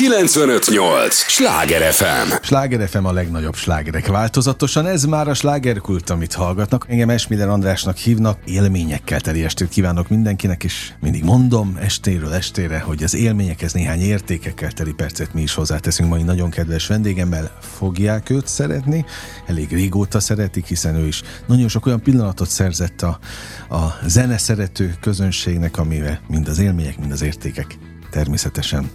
958! Sláger FM! Sláger FM a legnagyobb slágerek változatosan, ez már a slágerkult, amit hallgatnak. Engem Esmiller Andrásnak hívnak, élményekkel teli estét kívánok mindenkinek, és mindig mondom estéről estére, hogy az élményekhez néhány értékekkel teli percet mi is hozzáteszünk mai nagyon kedves vendégemmel. Fogják őt szeretni, elég régóta szeretik, hiszen ő is nagyon sok olyan pillanatot szerzett a, a zene szerető közönségnek, amivel mind az élmények, mind az értékek természetesen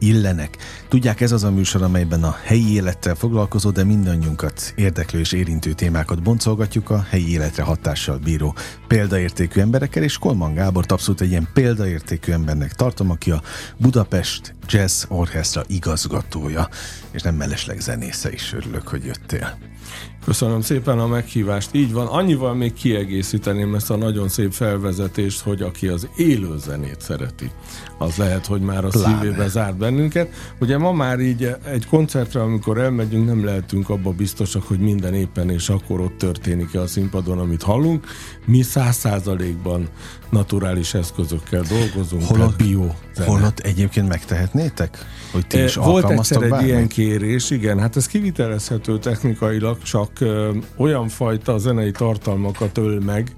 illenek. Tudják, ez az a műsor, amelyben a helyi élettel foglalkozó, de mindannyiunkat érdeklő és érintő témákat boncolgatjuk a helyi életre hatással bíró példaértékű emberekkel, és Kolman Gábor abszolút egy ilyen példaértékű embernek tartom, aki a Budapest Jazz Orchestra igazgatója, és nem mellesleg zenésze is örülök, hogy jöttél. Köszönöm szépen a meghívást. Így van, annyival még kiegészíteném ezt a nagyon szép felvezetést, hogy aki az élő zenét szereti, az lehet, hogy már a Pláne. szívébe zárt bennünket. Ugye ma már így egy koncertre, amikor elmegyünk, nem lehetünk abba biztosak, hogy minden éppen és akkor ott történik a színpadon, amit hallunk. Mi száz százalékban naturális eszközökkel dolgozunk, holott, bio. Holott egyébként megtehetnétek? Hogy ti is Volt egyszer egy ilyen kérés, igen, hát ez kivitelezhető technikailag, csak ö, olyan fajta zenei tartalmakat öl meg,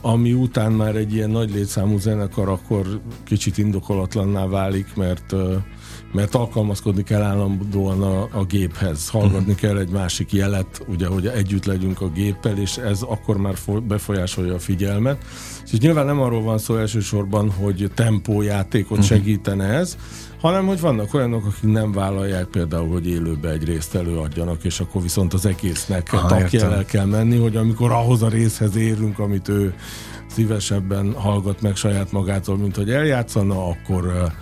ami után már egy ilyen nagy létszámú zenekar akkor kicsit indokolatlanná válik, mert mert alkalmazkodni kell állandóan a, a géphez, hallgatni uh-huh. kell egy másik jelet, ugye, hogy együtt legyünk a géppel, és ez akkor már befolyásolja a figyelmet. És nyilván nem arról van szó elsősorban, hogy tempójátékot uh-huh. segítene ez, hanem hogy vannak olyanok, akik nem vállalják például, hogy élőbe egy részt előadjanak, és akkor viszont az egésznek takjellel kell menni, hogy amikor ahhoz a részhez érünk, amit ő szívesebben hallgat meg saját magától, mint hogy eljátszana, akkor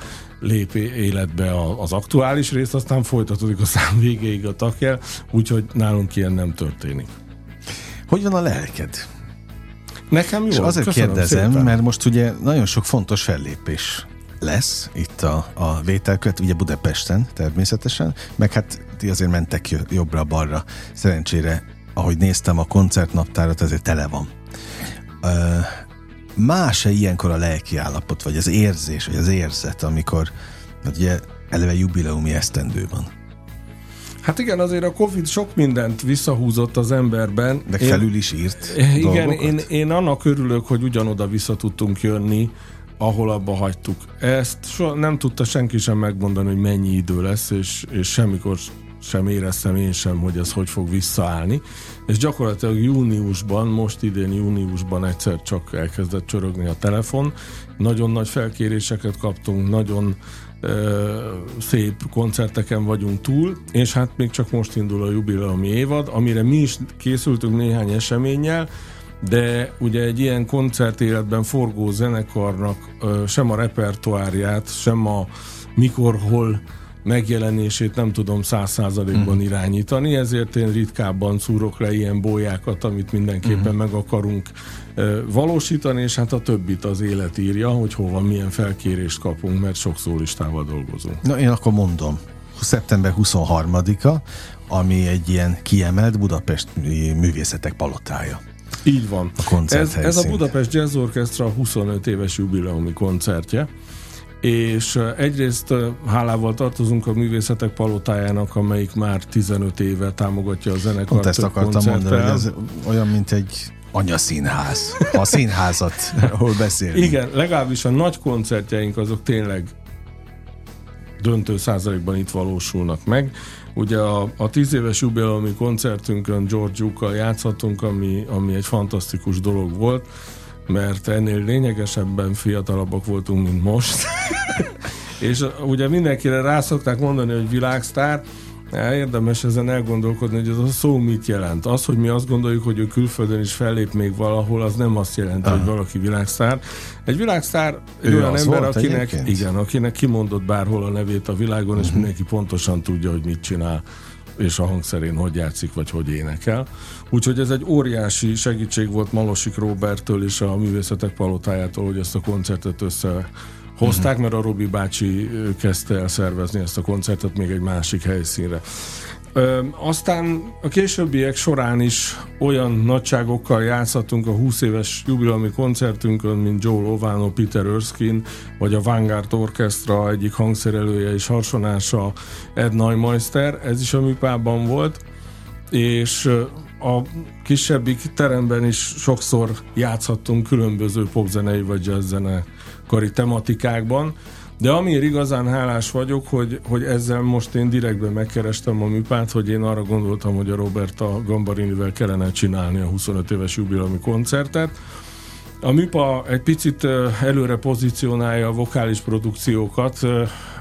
lép életbe az aktuális rész, aztán folytatódik a szám végéig a takjel, úgyhogy nálunk ilyen nem történik. Hogy van a lelked? Nekem jó. És azért kérdezem, szépen. mert most ugye nagyon sok fontos fellépés lesz itt a, a vételkövet, ugye Budapesten természetesen, meg hát ti azért mentek jobbra-balra. Szerencsére, ahogy néztem a koncertnaptárat, azért tele van. Uh, más-e ilyenkor a lelki állapot, vagy az érzés, vagy az érzet, amikor hát ugye eleve jubileumi esztendő van? Hát igen, azért a Covid sok mindent visszahúzott az emberben. De felül is írt Igen, én, én annak örülök, hogy ugyanoda vissza tudtunk jönni, ahol abba hagytuk. Ezt soha nem tudta senki sem megmondani, hogy mennyi idő lesz, és, és semmikor sem éreztem én sem, hogy ez hogy fog visszaállni. És gyakorlatilag júniusban, most idén júniusban egyszer csak elkezdett csörögni a telefon. Nagyon nagy felkéréseket kaptunk, nagyon ö, szép koncerteken vagyunk túl, és hát még csak most indul a jubileumi évad, amire mi is készültünk néhány eseménnyel, de ugye egy ilyen koncertéletben forgó zenekarnak ö, sem a repertoárját, sem a mikor, hol megjelenését nem tudom száz százalékban mm. irányítani, ezért én ritkábban szúrok le ilyen bójákat, amit mindenképpen mm. meg akarunk valósítani, és hát a többit az élet írja, hogy hova milyen felkérést kapunk, mert sok szólistával dolgozunk. Na én akkor mondom, szeptember 23-a, ami egy ilyen kiemelt Budapest művészetek palotája. Így van. A ez, ez a Budapest Jazz Orchestra 25 éves jubileumi koncertje, és egyrészt hálával tartozunk a Művészetek Palotájának, amelyik már 15 éve támogatja a zenekart. Pont ezt akartam mondani, hogy ez olyan, mint egy anyaszínház. A színházat, ahol beszélünk. Igen, legalábbis a nagy koncertjeink azok tényleg döntő százalékban itt valósulnak meg. Ugye a, a tíz éves jubileumi koncertünkön George Jukkal játszhatunk, ami, ami egy fantasztikus dolog volt mert ennél lényegesebben fiatalabbak voltunk, mint most. és ugye mindenkire rá szokták mondani, hogy világsztár, Érdemes ezen elgondolkodni, hogy ez a szó mit jelent. Az, hogy mi azt gondoljuk, hogy ő külföldön is fellép még valahol, az nem azt jelenti, Aha. hogy valaki világsztár. Egy világsztár egy olyan ember, akinek, igen, akinek kimondott bárhol a nevét a világon, uh-huh. és mhm. mindenki pontosan tudja, hogy mit csinál és a hangszerén hogy játszik, vagy hogy énekel. Úgyhogy ez egy óriási segítség volt Malosik Robertől és a Művészetek Palotájától, hogy ezt a koncertet össze hozták, uh-huh. mert a Robi bácsi kezdte el szervezni ezt a koncertet még egy másik helyszínre. Ö, aztán a későbbiek során is olyan nagyságokkal játszhatunk a 20 éves jubileumi koncertünkön, mint Joe Lovano, Peter Erskine, vagy a Vanguard Orchestra egyik hangszerelője és harsonása Ed Neumeister, ez is a műpában volt, és a kisebbik teremben is sokszor játszhattunk különböző popzenei vagy jazzzenekari tematikákban, de amiért igazán hálás vagyok, hogy, hogy ezzel most én direktben megkerestem a műpát, hogy én arra gondoltam, hogy a Roberta Gambarinivel kellene csinálni a 25 éves jubileumi koncertet. A műpa egy picit előre pozícionálja a vokális produkciókat,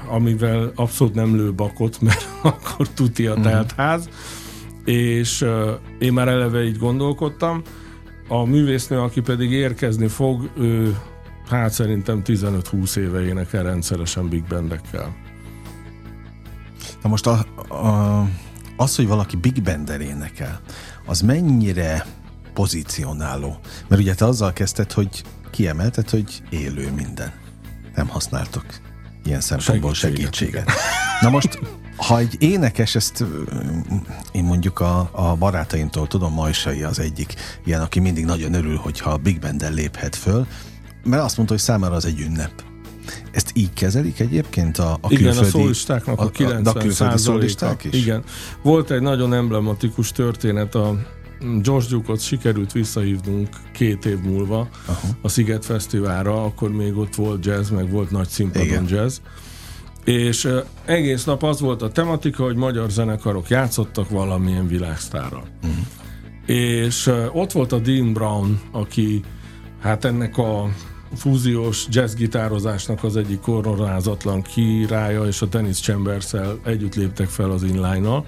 amivel abszolút nem lő bakot, mert akkor tuti a mhm. ház, és én már eleve így gondolkodtam. A művésznő, aki pedig érkezni fog, ő hát szerintem 15-20 éve énekel rendszeresen big bandekkel. Na most a, a, az, hogy valaki big bender énekel, az mennyire pozícionáló? Mert ugye te azzal kezdted, hogy kiemelted, hogy élő minden. Nem használtok ilyen szempontból segítséget. segítséget. Na most, ha egy énekes, ezt én mondjuk a, a barátaimtól tudom, Majsai az egyik ilyen, aki mindig nagyon örül, hogyha a Big Band-el léphet föl, mert azt mondta, hogy számára az egy ünnep. Ezt így kezelik egyébként a, a Igen, külföldi... a szólistáknak a, a 90 a, százaléka. Igen. Volt egy nagyon emblematikus történet, a George Duke-ot sikerült visszahívnunk két év múlva Aha. a Sziget Fesztiválra, akkor még ott volt jazz, meg volt nagy színpadon Igen. jazz. És egész nap az volt a tematika, hogy magyar zenekarok játszottak valamilyen világsztárral. Uh-huh. És ott volt a Dean Brown, aki hát ennek a fúziós jazzgitározásnak az egyik koronázatlan királya, és a Dennis chambers együtt léptek fel az inline-nal.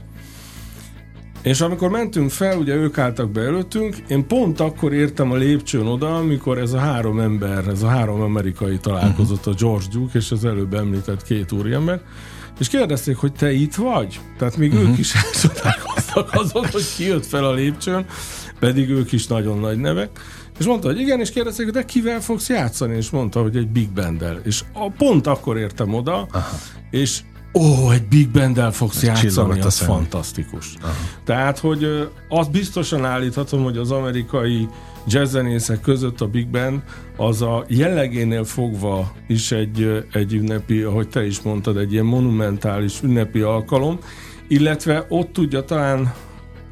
És amikor mentünk fel, ugye ők álltak be előttünk, én pont akkor értem a lépcsőn oda, amikor ez a három ember, ez a három amerikai találkozott, a George Duke és az előbb említett két úriember, és kérdezték, hogy te itt vagy? Tehát még uh-huh. ők is elcsodálkoztak azon, hogy ki jött fel a lépcsőn, pedig ők is nagyon nagy nevek. És mondta, hogy igen, és kérdezték, hogy de kivel fogsz játszani? És mondta, hogy egy big bandel. És a, pont akkor értem oda, Aha. és ó, egy big bandel fogsz Ez játszani, az fantasztikus. Aha. Tehát, hogy azt biztosan állíthatom, hogy az amerikai jazzzenészek között a Big Band az a jellegénél fogva is egy, egy ünnepi, ahogy te is mondtad, egy ilyen monumentális ünnepi alkalom, illetve ott tudja talán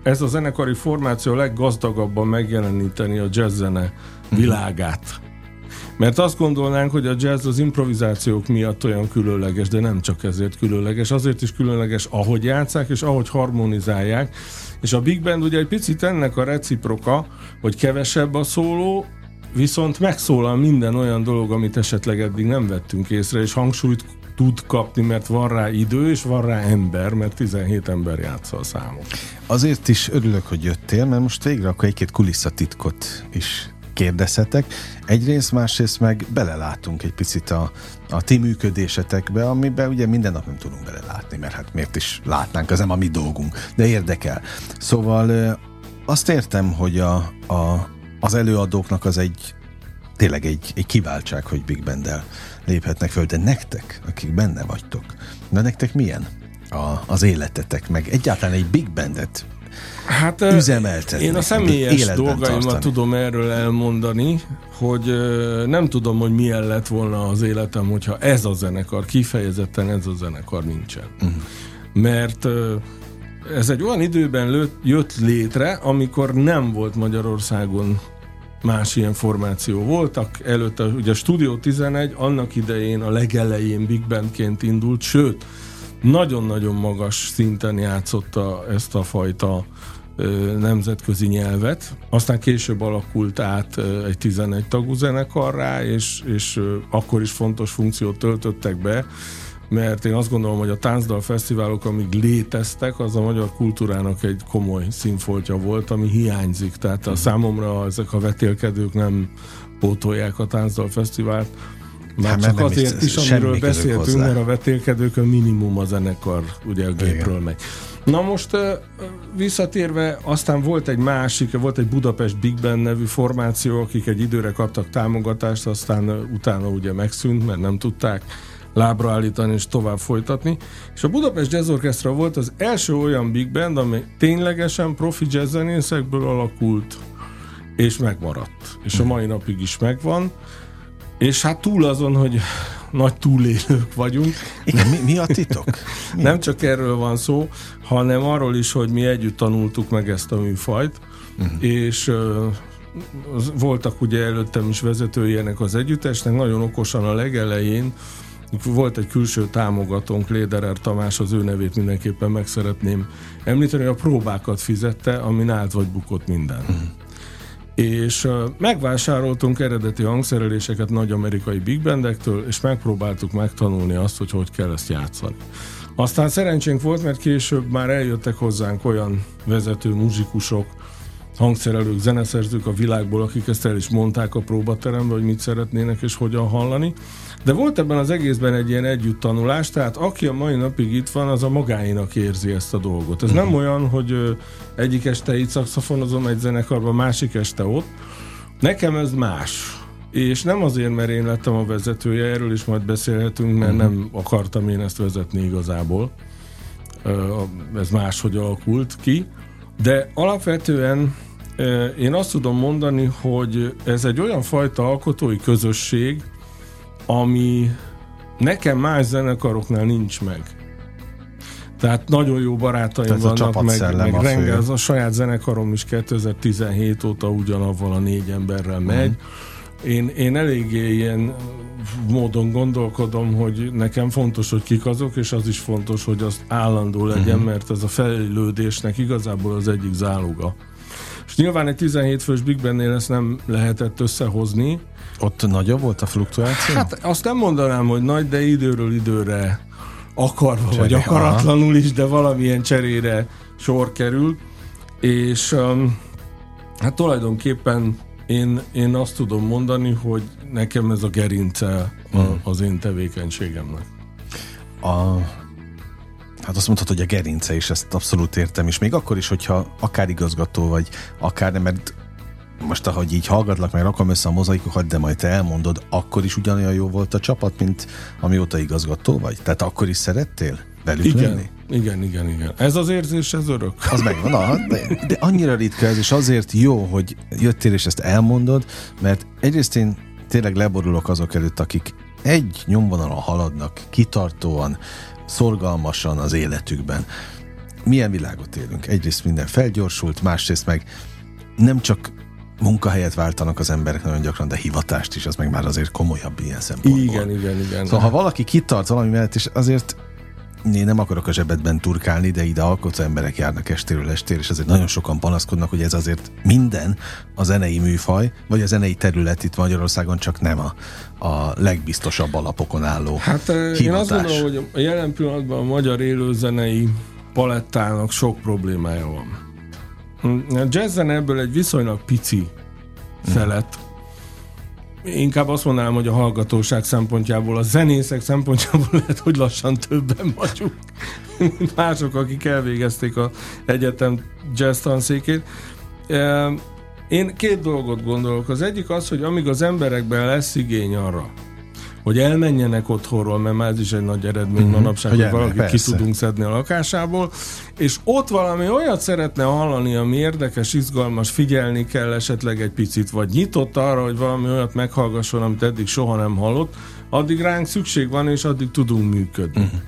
ez a zenekari formáció leggazdagabban megjeleníteni a jazzzene világát. Mert azt gondolnánk, hogy a jazz az improvizációk miatt olyan különleges, de nem csak ezért különleges, azért is különleges, ahogy játszák és ahogy harmonizálják. És a Big Band ugye egy picit ennek a reciproka, hogy kevesebb a szóló, viszont megszólal minden olyan dolog, amit esetleg eddig nem vettünk észre, és hangsúlyt tud kapni, mert van rá idő, és van rá ember, mert 17 ember játsza a számot. Azért is örülök, hogy jöttél, mert most végre akkor egy-két kulisszatitkot is kérdezhetek. Egyrészt, másrészt meg belelátunk egy picit a, a ti működésetekbe, amiben ugye minden nap nem tudunk belelátni, mert hát miért is látnánk, az nem a mi dolgunk, de érdekel. Szóval azt értem, hogy a, a, az előadóknak az egy tényleg egy, egy kiváltság, hogy Big Bendel léphetnek föl, de nektek, akik benne vagytok, de nektek milyen a, az életetek, meg egyáltalán egy Big Bandet Hát üzemeltetni. Én a személyes dolgaimat tartani. tudom erről elmondani, hogy nem tudom, hogy milyen lett volna az életem, hogyha ez a zenekar, kifejezetten ez a zenekar nincsen. Uh-huh. Mert ez egy olyan időben lőtt, jött létre, amikor nem volt Magyarországon más ilyen formáció voltak. Előtte ugye a Studio 11 annak idején a legelején Big Bandként indult, sőt, nagyon-nagyon magas szinten játszotta ezt a fajta nemzetközi nyelvet. Aztán később alakult át egy 11 tagú zenekarrá, és, és akkor is fontos funkciót töltöttek be, mert én azt gondolom, hogy a táncdal fesztiválok, amíg léteztek, az a magyar kultúrának egy komoly színfoltja volt, ami hiányzik. Tehát a számomra ezek a vetélkedők nem pótolják a táncdal fesztivált, már hát, csak azért is, amiről beszéltünk, hozzá. mert a vetélkedőkön minimum a zenekar ugye a gépről Igen. megy. Na most visszatérve, aztán volt egy másik, volt egy Budapest Big Band nevű formáció, akik egy időre kaptak támogatást, aztán utána ugye megszűnt, mert nem tudták lábra állítani és tovább folytatni. És a Budapest Jazz Orchestra volt az első olyan big band, ami ténylegesen profi jazz zenészekből alakult, és megmaradt. És a mai napig is megvan. És hát túl azon, hogy nagy túlélők vagyunk. Igen, mi, mi a titok? Mi? Nem csak erről van szó, hanem arról is, hogy mi együtt tanultuk meg ezt a műfajt, uh-huh. és voltak ugye előttem is vezetői ennek az együttesnek, nagyon okosan a legelején volt egy külső támogatónk, Léderer Tamás, az ő nevét mindenképpen meg szeretném említeni, a próbákat fizette, amin állt vagy bukott minden. Uh-huh és megvásároltunk eredeti hangszereléseket nagy amerikai big bandektől, és megpróbáltuk megtanulni azt, hogy hogy kell ezt játszani. Aztán szerencsénk volt, mert később már eljöttek hozzánk olyan vezető muzsikusok, hangszerelők, zeneszerzők a világból, akik ezt el is mondták a próbateremben, hogy mit szeretnének és hogyan hallani. De volt ebben az egészben egy ilyen együttanulás, tehát aki a mai napig itt van, az a magáinak érzi ezt a dolgot. Ez uh-huh. nem olyan, hogy egyik este itt szakszafonozom egy zenekarban, másik este ott. Nekem ez más. És nem azért, mert én lettem a vezetője, erről is majd beszélhetünk, mert uh-huh. nem akartam én ezt vezetni igazából. Ez máshogy alakult ki. De alapvetően én azt tudom mondani, hogy ez egy olyan fajta alkotói közösség, ami nekem más zenekaroknál nincs meg. Tehát nagyon jó barátaim Tehát vannak, meg, meg rengeteg, az a saját zenekarom is 2017 óta ugyanavval a négy emberrel megy. Uh-huh. Én, én eléggé ilyen módon gondolkodom, hogy nekem fontos, hogy kik azok, és az is fontos, hogy az állandó legyen, uh-huh. mert ez a fejlődésnek igazából az egyik záloga. És nyilván egy 17 fős Big Bandnél ezt nem lehetett összehozni. Ott nagyobb volt a fluktuáció? Hát azt nem mondanám, hogy nagy, de időről időre akarva Csere, vagy akaratlanul is, de valamilyen cserére sor kerül. És um, hát tulajdonképpen én, én azt tudom mondani, hogy nekem ez a gerince a, hmm. az én tevékenységemnek. A hát azt mondhatod, hogy a gerince is, ezt abszolút értem, és még akkor is, hogyha akár igazgató vagy, akár nem, mert most ahogy így hallgatlak, meg rakom össze a mozaikokat, de majd te elmondod, akkor is ugyanolyan jó volt a csapat, mint amióta igazgató vagy? Tehát akkor is szerettél velük igen, lenni? Igen, igen, igen. Ez az érzés, ez örök. Az megvan, ah, de, de annyira ritka ez, és azért jó, hogy jöttél és ezt elmondod, mert egyrészt én tényleg leborulok azok előtt, akik egy nyomvonalon haladnak, kitartóan, szorgalmasan az életükben. Milyen világot élünk? Egyrészt minden felgyorsult, másrészt meg nem csak munkahelyet váltanak az emberek nagyon gyakran, de hivatást is, az meg már azért komolyabb ilyen szempontból. Igen, igen, igen. Szóval ha valaki kitart valami mellett, és azért én nem akarok a zsebedben turkálni, de ide alkotó emberek járnak estéről estér, és azért nagyon sokan panaszkodnak, hogy ez azért minden a zenei műfaj, vagy a zenei terület itt Magyarországon csak nem a, a legbiztosabb alapokon álló Hát hivatás. én azt gondolom, hogy a jelen pillanatban a magyar élőzenei palettának sok problémája van. A jazzen ebből egy viszonylag pici felett, inkább azt mondanám, hogy a hallgatóság szempontjából, a zenészek szempontjából lehet, hogy lassan többen vagyunk, mint mások, akik elvégezték a egyetem jazz tanszékét. Én két dolgot gondolok. Az egyik az, hogy amíg az emberekben lesz igény arra, hogy elmenjenek otthonról, mert már ez is egy nagy eredmény mm-hmm. manapság, hogy, hogy valaki ki tudunk szedni a lakásából, és ott valami olyat szeretne hallani, ami érdekes, izgalmas, figyelni kell esetleg egy picit, vagy nyitott arra, hogy valami olyat meghallgasson, amit eddig soha nem hallott, addig ránk szükség van, és addig tudunk működni. Mm-hmm.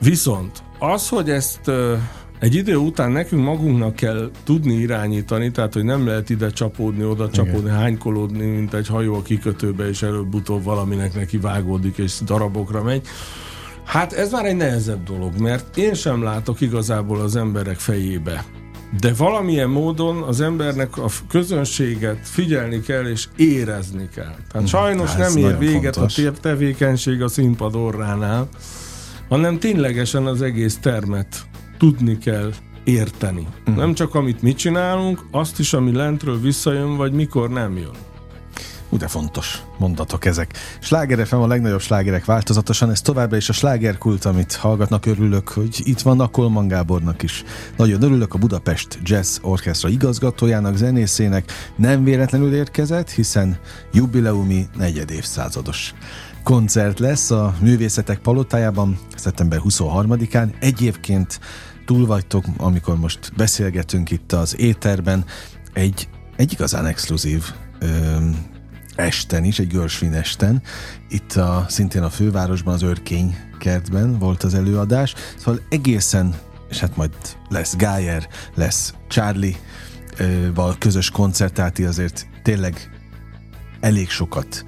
Viszont az, hogy ezt egy idő után nekünk magunknak kell tudni irányítani, tehát hogy nem lehet ide csapódni, oda csapódni, Igen. hánykolódni, mint egy hajó a kikötőbe, és előbb-utóbb valaminek neki vágódik, és darabokra megy. Hát ez már egy nehezebb dolog, mert én sem látok igazából az emberek fejébe. De valamilyen módon az embernek a közönséget figyelni kell és érezni kell. Tehát hmm, sajnos hát nem ér véget fontos. a tevékenység a színpad orránál, hanem ténylegesen az egész termet tudni kell érteni. Uh-huh. Nem csak amit mi csinálunk, azt is, ami lentről visszajön, vagy mikor nem jön. Ú, de fontos mondatok ezek. Sláger FM a legnagyobb slágerek változatosan, ez továbbra is a slágerkult, amit hallgatnak, örülök, hogy itt van Kolman Gábornak is. Nagyon örülök a Budapest Jazz Orchestra igazgatójának, zenészének, nem véletlenül érkezett, hiszen jubileumi negyed évszázados koncert lesz a Művészetek Palotájában szeptember 23-án. Egyébként túl vagytok, amikor most beszélgetünk itt az éterben, egy, egy igazán exkluzív ö, esten is, egy Görsvin esten. Itt a, szintén a fővárosban, az Örkény kertben volt az előadás, szóval egészen, és hát majd lesz Gájer, lesz Charlie, val közös koncert, tehát azért tényleg elég sokat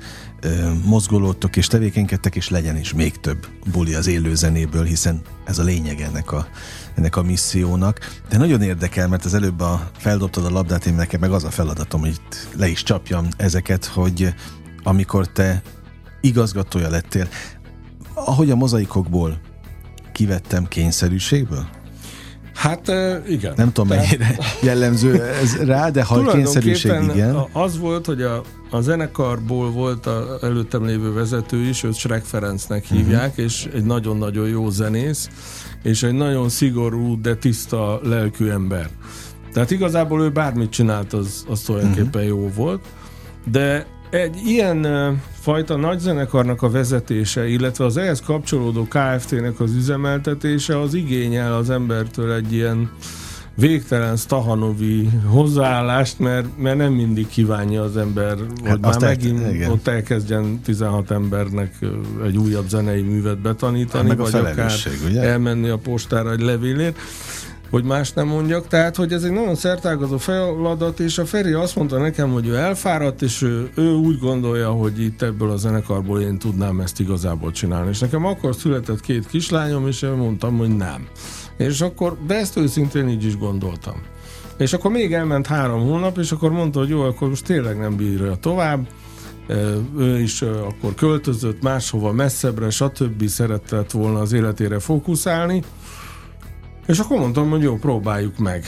mozgolódtok és tevékenykedtek, és legyen is még több buli az élő zenéből, hiszen ez a lényeg ennek a, ennek a missziónak. De nagyon érdekel, mert az előbb a, feldobtad a labdát, én nekem meg az a feladatom, hogy itt le is csapjam ezeket, hogy amikor te igazgatója lettél, ahogy a mozaikokból kivettem kényszerűségből? Hát igen. Nem tudom, Tehát... mennyire jellemző ez rá, de ha kényszerűség, igen. Az volt, hogy a, a zenekarból volt a előttem lévő vezető is, őt Shrek Ferencnek hívják, uh-huh. és egy nagyon-nagyon jó zenész, és egy nagyon szigorú, de tiszta lelkű ember. Tehát igazából ő bármit csinált, az, az tulajdonképpen uh-huh. jó volt, de egy ilyen fajta nagyzenekarnak a vezetése, illetve az ehhez kapcsolódó KFT-nek az üzemeltetése, az igényel az embertől egy ilyen végtelen Stahanovi hozzáállást, mert, mert nem mindig kívánja az ember, hát hogy már megint el, ott elkezdjen 16 embernek egy újabb zenei művet betanítani, vagy akár ugye? elmenni a postára egy levélért hogy más nem mondjak. Tehát, hogy ez egy nagyon szertágazó feladat, és a Feri azt mondta nekem, hogy ő elfáradt, és ő, ő úgy gondolja, hogy itt ebből a zenekarból én tudnám ezt igazából csinálni. És nekem akkor született két kislányom, és én mondtam, hogy nem. És akkor, de ezt őszintén így is gondoltam. És akkor még elment három hónap, és akkor mondta, hogy jó, akkor most tényleg nem bírja tovább. Ő is akkor költözött máshova, messzebbre, stb. szeretett volna az életére fókuszálni. És akkor mondtam, hogy jó, próbáljuk meg.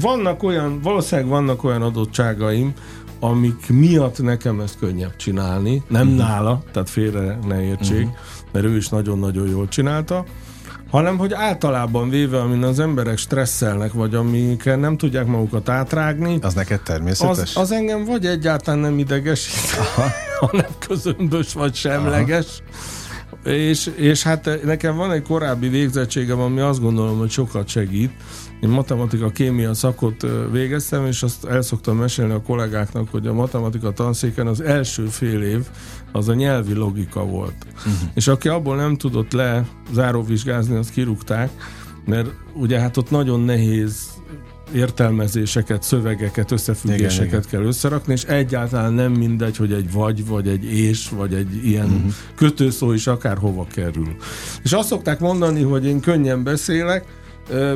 Vannak olyan, valószínűleg vannak olyan adottságaim, amik miatt nekem ezt könnyebb csinálni. Nem uh-huh. nála, tehát félre ne értsék, uh-huh. mert ő is nagyon-nagyon jól csinálta, hanem hogy általában véve, amin az emberek stresszelnek, vagy amikkel nem tudják magukat átrágni. Az neked természetes? Az, az engem vagy egyáltalán nem idegesít, Aha. hanem közömbös, vagy semleges. Aha és, és hát nekem van egy korábbi végzettségem, ami azt gondolom, hogy sokat segít. Én matematika, kémia szakot végeztem, és azt el szoktam mesélni a kollégáknak, hogy a matematika tanszéken az első fél év az a nyelvi logika volt. Uh-huh. És aki abból nem tudott le záróvizsgázni, azt kirúgták, mert ugye hát ott nagyon nehéz értelmezéseket, szövegeket, összefüggéseket igen, kell összerakni, és egyáltalán nem mindegy, hogy egy vagy, vagy egy és, vagy egy ilyen uh-huh. kötőszó is akárhova kerül. És azt szokták mondani, hogy én könnyen beszélek,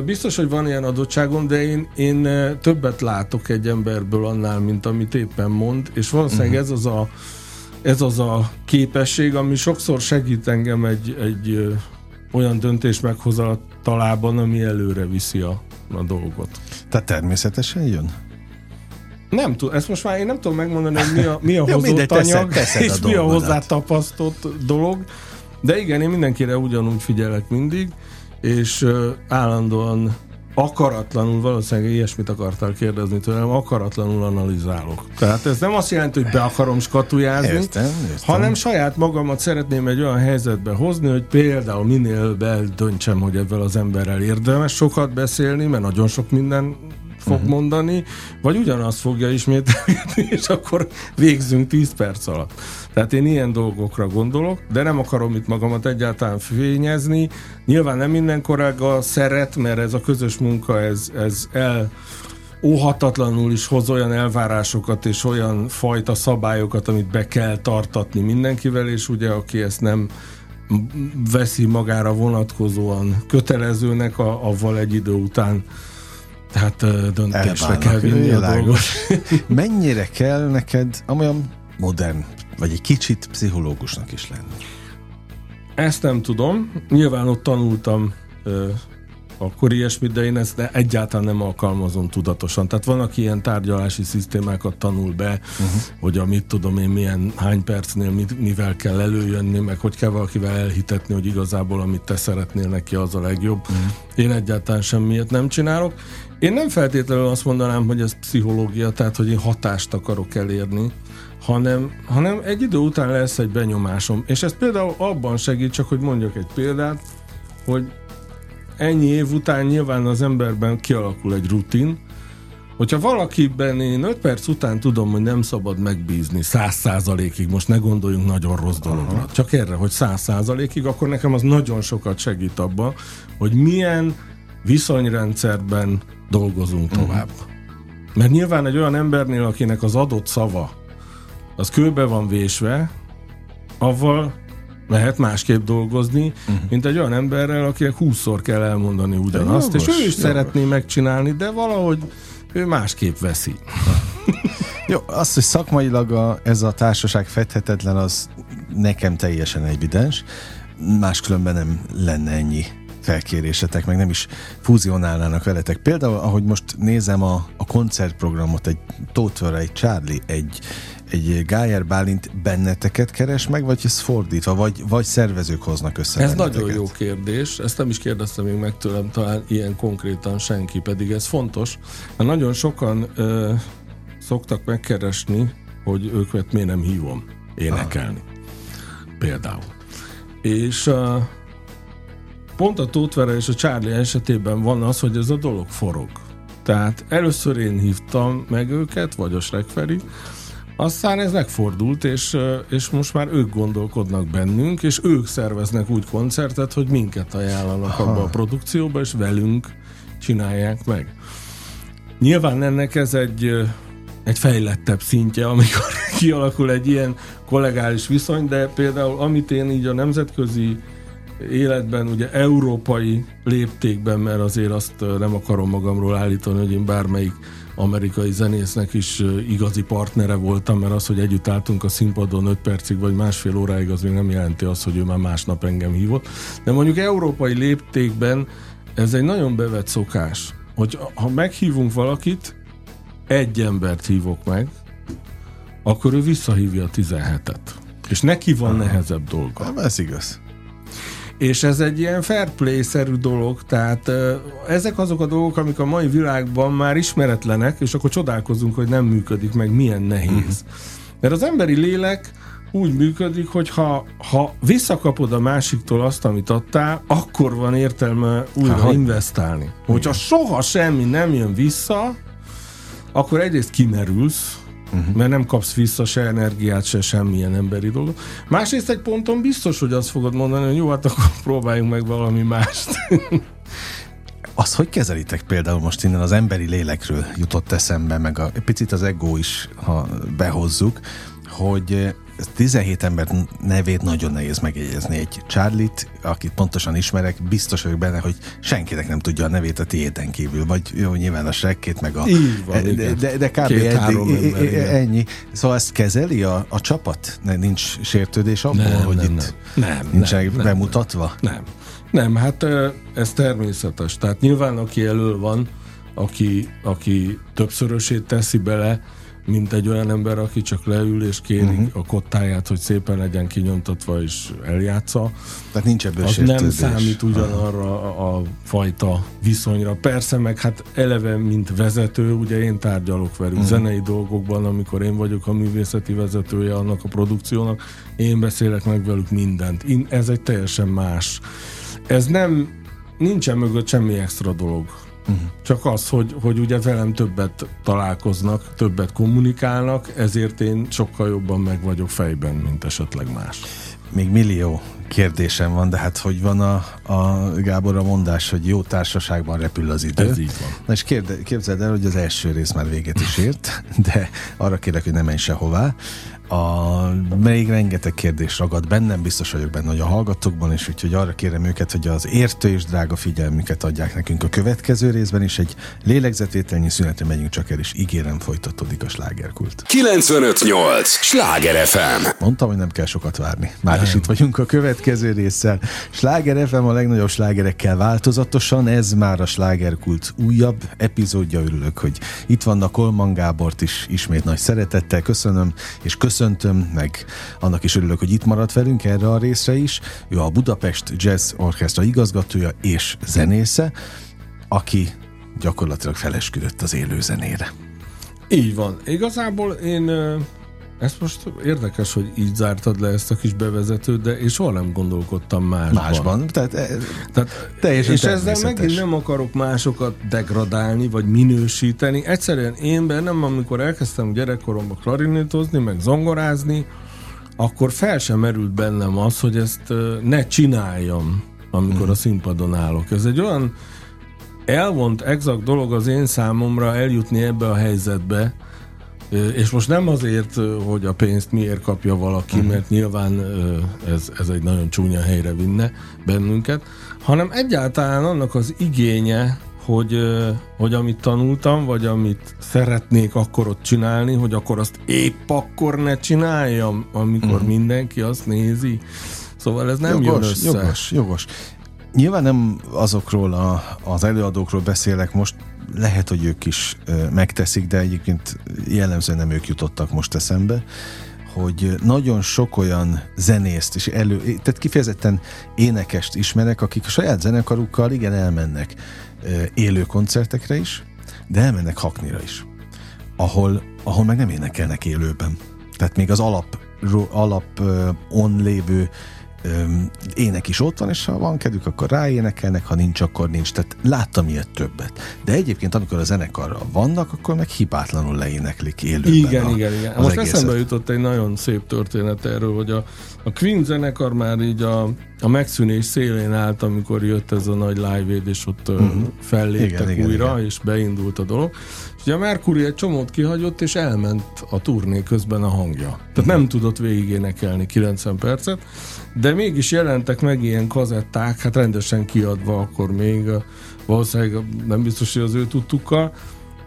Biztos, hogy van ilyen adottságom, de én, én többet látok egy emberből annál, mint amit éppen mond, és valószínűleg uh-huh. ez az a ez az a képesség, ami sokszor segít engem egy, egy olyan döntés meghozatalában, ami előre viszi a, a dolgot. Tehát természetesen jön? Nem tudom, ezt most már én nem tudom megmondani, hogy mi a, mi a hozott mindegy, anyag, teszed, és a mi a hozzá tapasztott dolog, de igen, én mindenkire ugyanúgy figyelek mindig, és állandóan akaratlanul, valószínűleg ilyesmit akartál kérdezni tőlem, akaratlanul analizálok. Tehát ez nem azt jelenti, hogy be akarom skatujázni, értem, értem. hanem saját magamat szeretném egy olyan helyzetbe hozni, hogy például minél döntsem, hogy ebben az emberrel érdemes sokat beszélni, mert nagyon sok minden fog uh-huh. mondani, vagy ugyanazt fogja ismételni, és akkor végzünk 10 perc alatt. Tehát én ilyen dolgokra gondolok, de nem akarom itt magamat egyáltalán fényezni. Nyilván nem minden kollega szeret, mert ez a közös munka, ez, ez el óhatatlanul is hoz olyan elvárásokat és olyan fajta szabályokat, amit be kell tartatni mindenkivel, és ugye aki ezt nem veszi magára vonatkozóan kötelezőnek, a, avval egy idő után tehát döntésre kell vinni a dolgot. Mennyire kell neked amolyan modern, vagy egy kicsit pszichológusnak is lenni? Ezt nem tudom. Nyilván ott tanultam akkor ilyesmit, de én ezt egyáltalán nem alkalmazom tudatosan. Tehát vannak ilyen tárgyalási szisztémákat tanul be, uh-huh. hogy a mit tudom én, milyen hány percnél mit, mivel kell előjönni, meg hogy kell valakivel elhitetni, hogy igazából amit te szeretnél neki az a legjobb. Uh-huh. Én egyáltalán semmiet nem csinálok. Én nem feltétlenül azt mondanám, hogy ez pszichológia, tehát hogy én hatást akarok elérni, hanem, hanem egy idő után lesz egy benyomásom. És ez például abban segít, csak hogy mondjak egy példát, hogy ennyi év után nyilván az emberben kialakul egy rutin, Hogyha valakiben én 5 perc után tudom, hogy nem szabad megbízni száz százalékig, most ne gondoljunk nagyon rossz dologra, Aha. csak erre, hogy száz százalékig, akkor nekem az nagyon sokat segít abban, hogy milyen viszonyrendszerben dolgozunk uh-huh. tovább. Mert nyilván egy olyan embernél, akinek az adott szava az kőbe van vésve, avval lehet másképp dolgozni, uh-huh. mint egy olyan emberrel, akinek húszszor kell elmondani ugyanazt, jogos, és ő is jogos. szeretné megcsinálni, de valahogy ő másképp veszi. Jó, az, hogy szakmailag a, ez a társaság fedhetetlen, az nekem teljesen evidens. Máskülönben nem lenne ennyi felkérésetek, meg nem is fúzionálnának veletek. Például, ahogy most nézem a, a koncertprogramot, egy Tóthör, egy Charlie, egy, egy Gájer Bálint benneteket keres meg, vagy ez fordítva, vagy, vagy szervezők hoznak össze Ez benneteket? nagyon jó kérdés, ezt nem is kérdeztem még meg tőlem, talán ilyen konkrétan senki, pedig ez fontos. Mert nagyon sokan ö, szoktak megkeresni, hogy őket miért nem hívom énekelni. Aha. Például. És uh, pont a Tótvere és a Charlie esetében van az, hogy ez a dolog forog. Tehát először én hívtam meg őket, vagy a Srekferi, aztán ez megfordult, és, és most már ők gondolkodnak bennünk, és ők szerveznek úgy koncertet, hogy minket ajánlanak abba a produkcióba, és velünk csinálják meg. Nyilván ennek ez egy, egy fejlettebb szintje, amikor kialakul egy ilyen kollegális viszony, de például amit én így a nemzetközi életben, ugye európai léptékben, mert azért azt nem akarom magamról állítani, hogy én bármelyik amerikai zenésznek is igazi partnere voltam, mert az, hogy együtt álltunk a színpadon 5 percig vagy másfél óráig, az még nem jelenti azt, hogy ő már másnap engem hívott. De mondjuk európai léptékben ez egy nagyon bevett szokás, hogy ha meghívunk valakit, egy embert hívok meg, akkor ő visszahívja a 17-et. És neki van Aha. nehezebb dolga. Ez igaz. És ez egy ilyen fair play-szerű dolog, tehát ezek azok a dolgok, amik a mai világban már ismeretlenek, és akkor csodálkozunk, hogy nem működik, meg milyen nehéz. Mm. Mert az emberi lélek úgy működik, hogy ha, ha visszakapod a másiktól azt, amit adtál, akkor van értelme újra ha, investálni. Hogyha soha semmi nem jön vissza, akkor egyrészt kimerülsz, uh-huh. mert nem kapsz vissza se energiát, se semmilyen emberi dolgot. Másrészt egy ponton biztos, hogy azt fogod mondani, hogy jó, hát akkor próbáljunk meg valami mást. Az hogy kezelitek például most innen az emberi lélekről jutott eszembe, meg a, picit az ego is, ha behozzuk, hogy 17 ember nevét nagyon nehéz megjegyezni. Egy Charlie-t, akit pontosan ismerek, biztos vagyok benne, hogy senkinek nem tudja a nevét a tiéden kívül. Vagy jó, nyilván a sekkét, meg a... van, de, de, de kb. Két, eddig, ember, ennyi. Szóval ezt kezeli a, a csapat? Nincs sértődés abból, nem, hogy nem, itt nem, nem, nincsenek nem, bemutatva? Nem. Nem, hát ez természetes. Tehát nyilván, aki elől van, aki, aki többszörösét teszi bele, mint egy olyan ember, aki csak leül és kéri uh-huh. a kottáját, hogy szépen legyen kinyomtatva és eljátsza. Tehát nincs ebből Az nem számít ugyanarra a, a fajta viszonyra. Persze, meg hát eleve, mint vezető, ugye én tárgyalok velük uh-huh. zenei dolgokban, amikor én vagyok a művészeti vezetője annak a produkciónak, én beszélek meg velük mindent. Én, ez egy teljesen más. Ez nem, nincsen mögött semmi extra dolog Uh-huh. Csak az, hogy, hogy ugye velem többet találkoznak, többet kommunikálnak, ezért én sokkal jobban meg vagyok fejben, mint esetleg más. Még millió kérdésem van, de hát hogy van a, a Gábor a mondás, hogy jó társaságban repül az idő. Ez így van. Na és kérde, képzeld el, hogy az első rész már véget is ért, de arra kérlek, hogy ne menj sehová. A, még rengeteg kérdés ragad bennem, biztos vagyok benne, hogy a hallgatókban is, úgyhogy arra kérem őket, hogy az értő és drága figyelmüket adják nekünk a következő részben is. Egy lélegzetvételnyi szünetre megyünk csak el, és ígérem folytatódik a slágerkult. 958! Sláger FM! Mondtam, hogy nem kell sokat várni. Már nem. is itt vagyunk a következő résszel. Sláger FM a legnagyobb slágerekkel változatosan, ez már a slágerkult újabb epizódja. Örülök, hogy itt vannak Kolman Gábort is ismét nagy szeretettel köszönöm, és köszönöm köszöntöm, meg annak is örülök, hogy itt maradt velünk erre a részre is. Ő a Budapest Jazz Orchestra igazgatója és zenésze, aki gyakorlatilag felesküdött az élő zenére. Így van. Igazából én ezt most érdekes, hogy így zártad le ezt a kis bevezetőt, de én soha nem gondolkodtam másban. Másban, tehát, tehát teljesen És ezzel megint nem akarok másokat degradálni, vagy minősíteni. Egyszerűen én bennem, amikor elkezdtem gyerekkoromban klarinétozni, meg zongorázni, akkor fel sem merült bennem az, hogy ezt ne csináljam, amikor mm. a színpadon állok. Ez egy olyan elvont, exakt dolog az én számomra eljutni ebbe a helyzetbe, és most nem azért, hogy a pénzt miért kapja valaki, uh-huh. mert nyilván ez, ez egy nagyon csúnya helyre vinne bennünket, hanem egyáltalán annak az igénye, hogy, hogy amit tanultam, vagy amit szeretnék akkor ott csinálni, hogy akkor azt épp akkor ne csináljam, amikor uh-huh. mindenki azt nézi. Szóval ez nem jogos, jön össze. Jogos, jogos. Nyilván nem azokról a, az előadókról beszélek most, lehet, hogy ők is megteszik, de egyébként jellemzően nem ők jutottak most eszembe, hogy nagyon sok olyan zenészt és elő, tehát kifejezetten énekest ismerek, akik a saját zenekarukkal igen elmennek élő koncertekre is, de elmennek haknira is, ahol, ahol meg nem énekelnek élőben. Tehát még az alap, alap on lévő ének is ott van, és ha van kedvük, akkor ráénekelnek, ha nincs, akkor nincs. Tehát láttam ilyet többet. De egyébként, amikor a zenekarra vannak, akkor meg hibátlanul leéneklik élőben. Igen, a, igen, igen. Most egészet. eszembe jutott egy nagyon szép történet erről, hogy a, a Queen zenekar már így a, a megszűnés szélén állt, amikor jött ez a nagy live és ott uh-huh. felléptek igen, újra, igen, igen. és beindult a dolog. Ugye a Mercury egy csomót kihagyott, és elment a turné közben a hangja. Tehát uh-huh. nem tudott végigénekelni 90 percet, de mégis jelentek meg ilyen kazetták, hát rendesen kiadva akkor még, valószínűleg nem biztos, hogy az ő tudtukkal,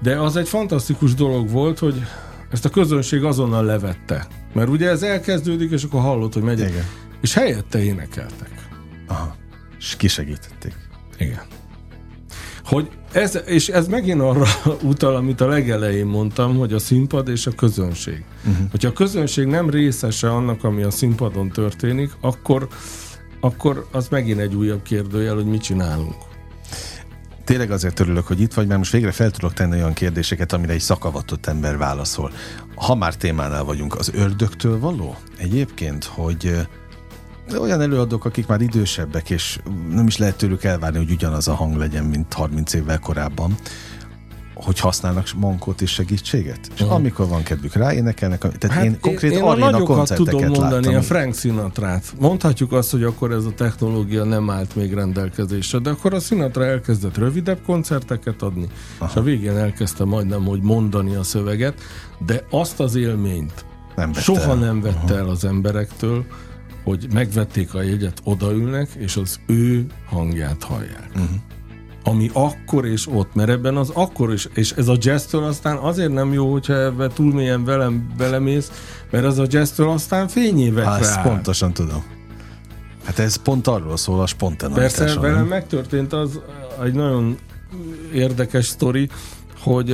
de az egy fantasztikus dolog volt, hogy ezt a közönség azonnal levette. Mert ugye ez elkezdődik, és akkor hallott, hogy megy. Igen. És helyette énekeltek. Aha. És kisegítették. Igen. Hogy ez, és ez megint arra utal, amit a legelején mondtam, hogy a színpad és a közönség. Uh-huh. Hogyha a közönség nem részese annak, ami a színpadon történik, akkor, akkor az megint egy újabb kérdőjel, hogy mit csinálunk. Tényleg azért örülök, hogy itt vagy, mert most végre fel tudok tenni olyan kérdéseket, amire egy szakavatott ember válaszol. Ha már témánál vagyunk, az ördögtől való egyébként, hogy olyan előadók, akik már idősebbek, és nem is lehet tőlük elvárni, hogy ugyanaz a hang legyen, mint 30 évvel korábban, hogy használnak mankót és segítséget. És uh-huh. amikor van kedvük rá, énekelnek. Tehát hát én konkrét én, én a koncerteket tudom mondani, láttam. a Frank Sinatra-t. Mondhatjuk azt, hogy akkor ez a technológia nem állt még rendelkezésre, de akkor a Sinatra elkezdett rövidebb koncerteket adni, Aha. és a végén elkezdte majdnem, hogy mondani a szöveget, de azt az élményt nem soha el. nem vette uh-huh. el az emberektől, hogy megvették a jegyet, odaülnek, és az ő hangját hallják. Uh-huh. Ami akkor és ott, mert ebben az akkor is, és ez a jazztől aztán azért nem jó, hogyha ebbe túl mélyen velem belemész, mert ez a jazztől aztán fényévek Há, ezt pontosan tudom. Hát ez pont arról szól a spontaneitásról. Persze, velem megtörtént az egy nagyon érdekes sztori, hogy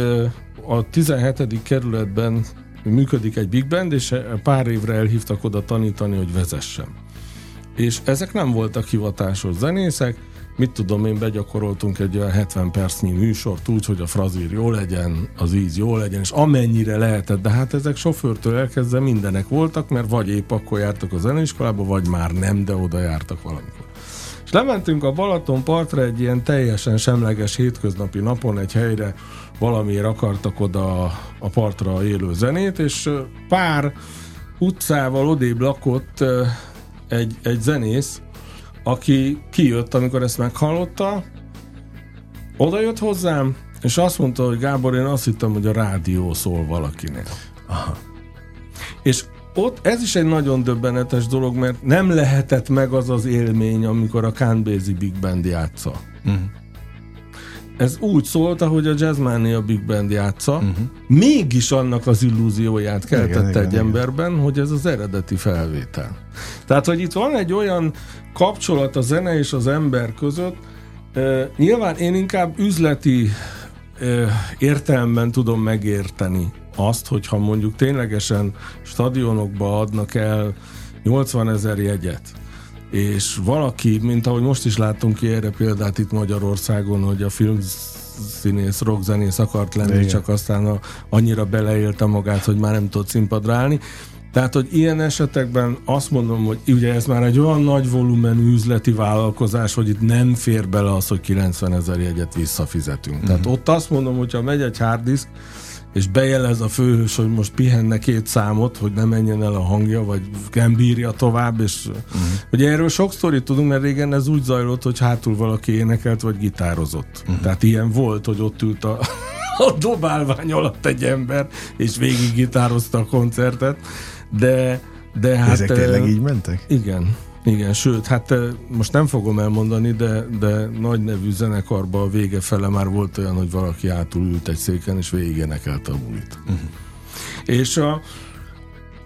a 17. kerületben működik egy big band, és pár évre elhívtak oda tanítani, hogy vezessem. És ezek nem voltak hivatásos zenészek, mit tudom én, begyakoroltunk egy olyan 70 percnyi műsort úgy, hogy a frazír jó legyen, az íz jó legyen, és amennyire lehetett, de hát ezek sofőrtől elkezdve mindenek voltak, mert vagy épp akkor jártak a zeneiskolába, vagy már nem, de oda jártak valamikor. És lementünk a Balaton partra egy ilyen teljesen semleges hétköznapi napon egy helyre, valamiért akartak oda a partra élő zenét, és pár utcával odébb lakott egy, egy zenész, aki kijött, amikor ezt meghallotta, oda jött hozzám, és azt mondta, hogy Gábor, én azt hittem, hogy a rádió szól valakinél. Aha. És ott ez is egy nagyon döbbenetes dolog, mert nem lehetett meg az az élmény, amikor a Canbézi Big Band játsza. Uh-huh ez úgy szólt, ahogy a Jazzmania Big Band játsza, uh-huh. mégis annak az illúzióját keltette igen, egy igen, emberben, igen. hogy ez az eredeti felvétel. Tehát, hogy itt van egy olyan kapcsolat a zene és az ember között, uh, nyilván én inkább üzleti uh, értelemben tudom megérteni azt, hogyha mondjuk ténylegesen stadionokba adnak el 80 ezer jegyet, és valaki, mint ahogy most is láttunk ki erre példát itt Magyarországon, hogy a film színész, rockzenész akart lenni, Igen. csak aztán a, annyira beleélte magát, hogy már nem tud színpadra állni. Tehát, hogy ilyen esetekben azt mondom, hogy ugye ez már egy olyan nagy volumenű üzleti vállalkozás, hogy itt nem fér bele az, hogy 90 ezer jegyet visszafizetünk. Uh-huh. Tehát ott azt mondom, hogyha megy egy harddisk, és bejelez a főhős, hogy most pihenne két számot, hogy ne menjen el a hangja, vagy nem bírja tovább, és uh-huh. ugye erről sok sztorit tudunk, mert régen ez úgy zajlott, hogy hátul valaki énekelt, vagy gitározott. Uh-huh. Tehát ilyen volt, hogy ott ült a, a dobálvány alatt egy ember, és végig gitározta a koncertet, de, de hát... Ezek tényleg így mentek? igen, igen, sőt, hát eh, most nem fogom elmondani, de, de nagy nevű zenekarban a vége fele már volt olyan, hogy valaki átul ült egy széken, és végig énekelte a bulit. Uh-huh. És a,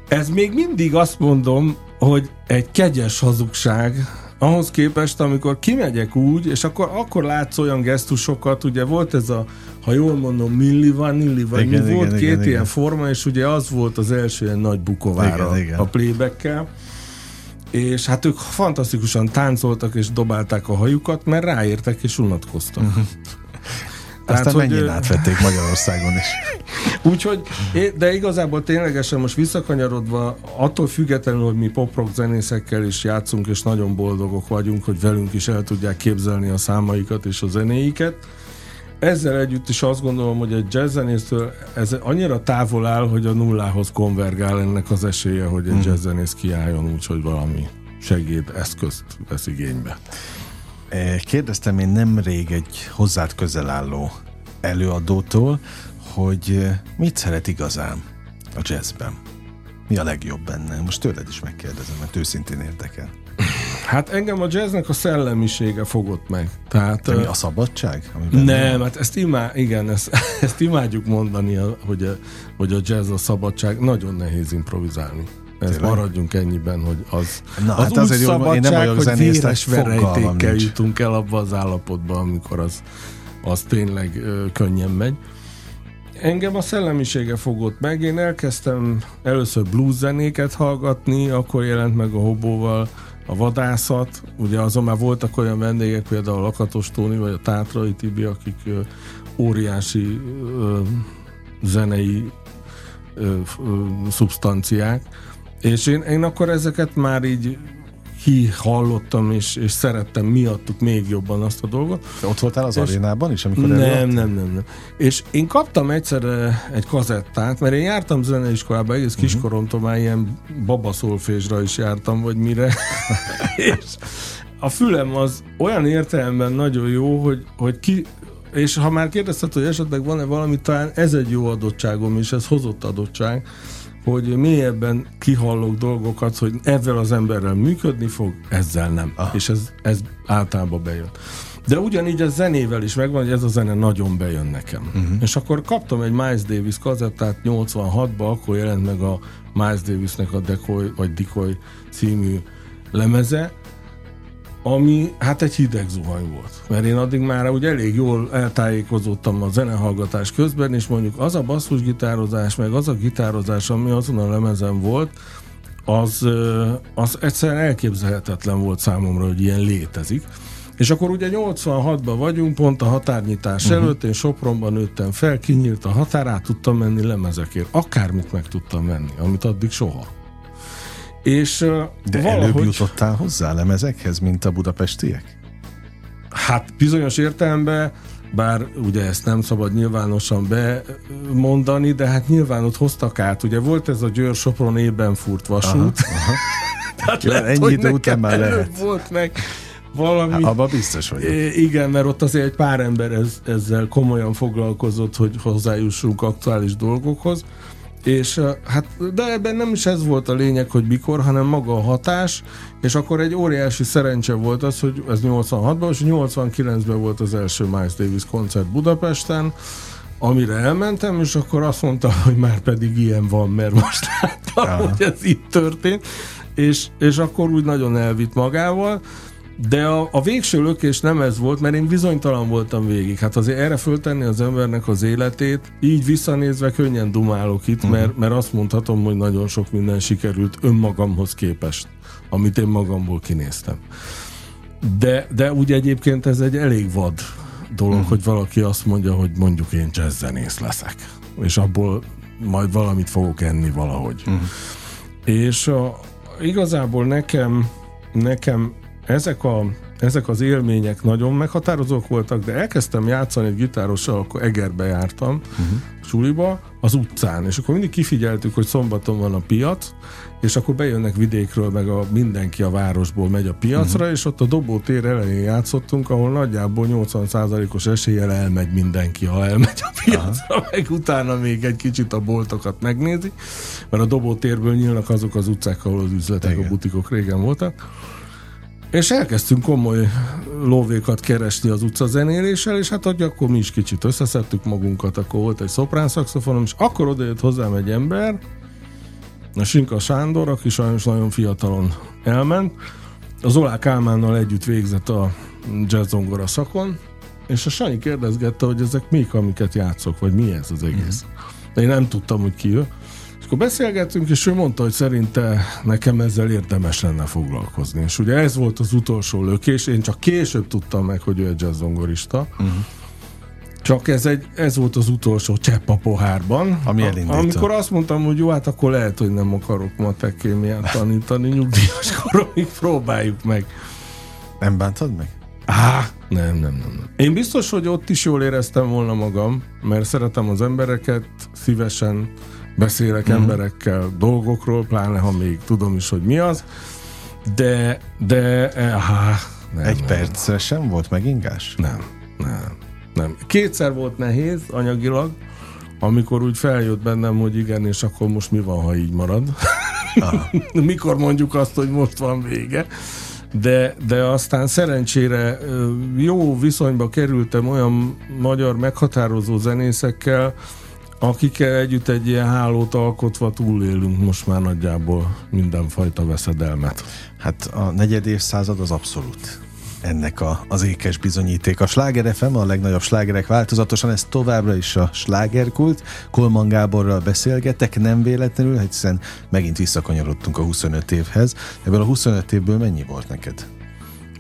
ez még mindig azt mondom, hogy egy kegyes hazugság, ahhoz képest, amikor kimegyek úgy, és akkor, akkor látsz olyan gesztusokat, ugye volt ez a, ha jól mondom, milli vanilli, vagy Igen, mi volt igen, két igen, ilyen igen. forma, és ugye az volt az első ilyen nagy bukovára Igen, igen. a playbackkel, és hát ők fantasztikusan táncoltak és dobálták a hajukat, mert ráértek és unatkoztak. Uh-huh. Aztán hogy, mennyien átvették Magyarországon is. Úgyhogy, de igazából ténylegesen most visszakanyarodva, attól függetlenül, hogy mi pop-rock zenészekkel is játszunk, és nagyon boldogok vagyunk, hogy velünk is el tudják képzelni a számaikat és a zenéiket, ezzel együtt is azt gondolom, hogy egy jazzzenésztől ez annyira távol áll, hogy a nullához konvergál ennek az esélye, hogy egy jazzzenész kiálljon úgy, hogy valami segéd eszközt vesz igénybe. Eh, Kérdeztem én nemrég egy hozzád közel álló előadótól, hogy eh, mit szeret igazán a jazzben. Mi a legjobb benne? Most tőled is megkérdezem, mert őszintén érdekel. Hát engem a jazznek a szellemisége fogott meg. Tehát, Mi ö, a szabadság? Ami benne van? Nem, hát ezt, imá, igen, ezt, ezt imádjuk mondani, hogy a, hogy a jazz a szabadság. Nagyon nehéz improvizálni. Ezt Tényleg? maradjunk ennyiben, hogy az, Na, az hát úgy azért jó, én nem szabadság, vagyok hogy véres verejtékkel jutunk el abba az állapotba, amikor az, az tényleg ö, könnyen megy. Engem a szellemisége fogott meg. Én elkezdtem először blues zenéket hallgatni, akkor jelent meg a hobóval a vadászat. Ugye azon már voltak olyan vendégek, például a Lakatos Tóni vagy a Tátrai Tibi, akik ö, óriási ö, zenei ö, ö, szubstanciák. És én, én akkor ezeket már így hi hallottam, és, és szerettem miattuk még jobban azt a dolgot. Te Ott voltál az És- arénában is, amikor Nem, előadtál? nem, nem, nem. És én kaptam egyszer eh, egy kazettát, mert én jártam zeneiskolába, egész Mhm. kiskoromtól már ilyen babaszolfésra is jártam, vagy mire. és a fülem az olyan értelemben nagyon jó, hogy, hogy ki, és ha már kérdezted, hogy esetleg van-e valami, talán ez egy jó adottságom, és ez hozott adottság, hogy mélyebben kihallok dolgokat, hogy ezzel az emberrel működni fog, ezzel nem. Aha. És ez, ez általában bejön. De ugyanígy a zenével is megvan, hogy ez a zene nagyon bejön nekem. Uh-huh. És akkor kaptam egy Miles Davis kazettát 86-ban, akkor jelent meg a Miles Davisnek a Decoy, vagy Decoy című lemeze, ami hát egy hideg zuhany volt. Mert én addig már úgy elég jól eltájékozottam a zenehallgatás közben, és mondjuk az a basszusgitározás, meg az a gitározás, ami azon a lemezen volt, az, az egyszerűen elképzelhetetlen volt számomra, hogy ilyen létezik. És akkor ugye 86-ban vagyunk, pont a határnyitás uh-huh. előtt, én Sopronban nőttem fel, kinyílt a határ, át tudtam menni lemezekért. Akármit meg tudtam menni, amit addig soha. És De előbb jutottál hozzá lemezekhez, mint a budapestiek? Hát bizonyos értelemben, bár ugye ezt nem szabad nyilvánosan bemondani, de hát nyilván ott hoztak át. Ugye volt ez a Győr Sopron ében furt vasút. Aha, aha. Tehát Jó, ennyi hogy idő után már lehet. volt meg valami... Hát, abban biztos vagyok. Igen, mert ott azért egy pár ember ez, ezzel komolyan foglalkozott, hogy hozzájussunk aktuális dolgokhoz. És hát, de ebben nem is ez volt a lényeg, hogy mikor, hanem maga a hatás, és akkor egy óriási szerencse volt az, hogy ez 86-ban, és 89-ben volt az első Miles Davis koncert Budapesten, amire elmentem, és akkor azt mondta, hogy már pedig ilyen van, mert most láttam, Aha. hogy ez itt történt, és, és akkor úgy nagyon elvitt magával, de a, a végső lökés nem ez volt, mert én bizonytalan voltam végig. Hát azért erre föltenni az embernek az életét, így visszanézve könnyen dumálok itt, uh-huh. mert, mert azt mondhatom, hogy nagyon sok minden sikerült önmagamhoz képest, amit én magamból kinéztem. De, de úgy egyébként ez egy elég vad dolog, uh-huh. hogy valaki azt mondja, hogy mondjuk én jazzzenész leszek, és abból majd valamit fogok enni valahogy. Uh-huh. És a, igazából nekem, nekem ezek a ezek az élmények nagyon meghatározók voltak, de elkezdtem játszani egy gitárossal, akkor Egerbe jártam, uh-huh. suliba, az utcán, és akkor mindig kifigyeltük, hogy szombaton van a piac, és akkor bejönnek vidékről, meg a, mindenki a városból megy a piacra, uh-huh. és ott a dobótér elején játszottunk, ahol nagyjából 80%-os eséllyel elmegy mindenki, ha elmegy a piacra, uh-huh. meg utána még egy kicsit a boltokat megnézi, mert a dobótérből nyílnak azok az utcák, ahol az üzletek, Igen. a butikok régen voltak. És elkezdtünk komoly lóvékat keresni az utcazenéléssel, és hát hogy akkor mi is kicsit összeszedtük magunkat, akkor volt egy szoprán szakszofonom, és akkor odajött hozzám egy ember, a Sinka Sándor, aki sajnos nagyon fiatalon elment, az Olá Kálmánnal együtt végzett a jazz-zongora szakon, és a Sanyi kérdezgette, hogy ezek mik, amiket játszok, vagy mi ez az egész. De én nem tudtam, hogy ki ő akkor beszélgettünk, és ő mondta, hogy szerinte nekem ezzel érdemes lenne foglalkozni. És ugye ez volt az utolsó lökés, én csak később tudtam meg, hogy ő egy jazzzongorista. Uh-huh. Csak ez, egy, ez volt az utolsó csepp a pohárban. Ami elindított. Amikor azt mondtam, hogy jó, hát akkor lehet, hogy nem akarok matek kémiát tanítani nyugdíjas koromig, próbáljuk meg. Nem bántad meg? Á, nem, nem, nem, nem. Én biztos, hogy ott is jól éreztem volna magam, mert szeretem az embereket, szívesen beszélek mm. emberekkel dolgokról, pláne ha még tudom is, hogy mi az, de, de, aha, nem, Egy nem. percre sem volt megingás? Nem, nem, nem. Kétszer volt nehéz anyagilag, amikor úgy feljött bennem, hogy igen, és akkor most mi van, ha így marad? Mikor mondjuk azt, hogy most van vége? De, de aztán szerencsére jó viszonyba kerültem olyan magyar meghatározó zenészekkel, akikkel együtt egy ilyen hálót alkotva túlélünk most már nagyjából mindenfajta veszedelmet. Hát a negyed évszázad az abszolút ennek a, az ékes bizonyíték. A Sláger FM, a legnagyobb slágerek változatosan, ez továbbra is a slágerkult. Kolman Gáborral beszélgetek, nem véletlenül, hiszen megint visszakanyarodtunk a 25 évhez. Ebből a 25 évből mennyi volt neked?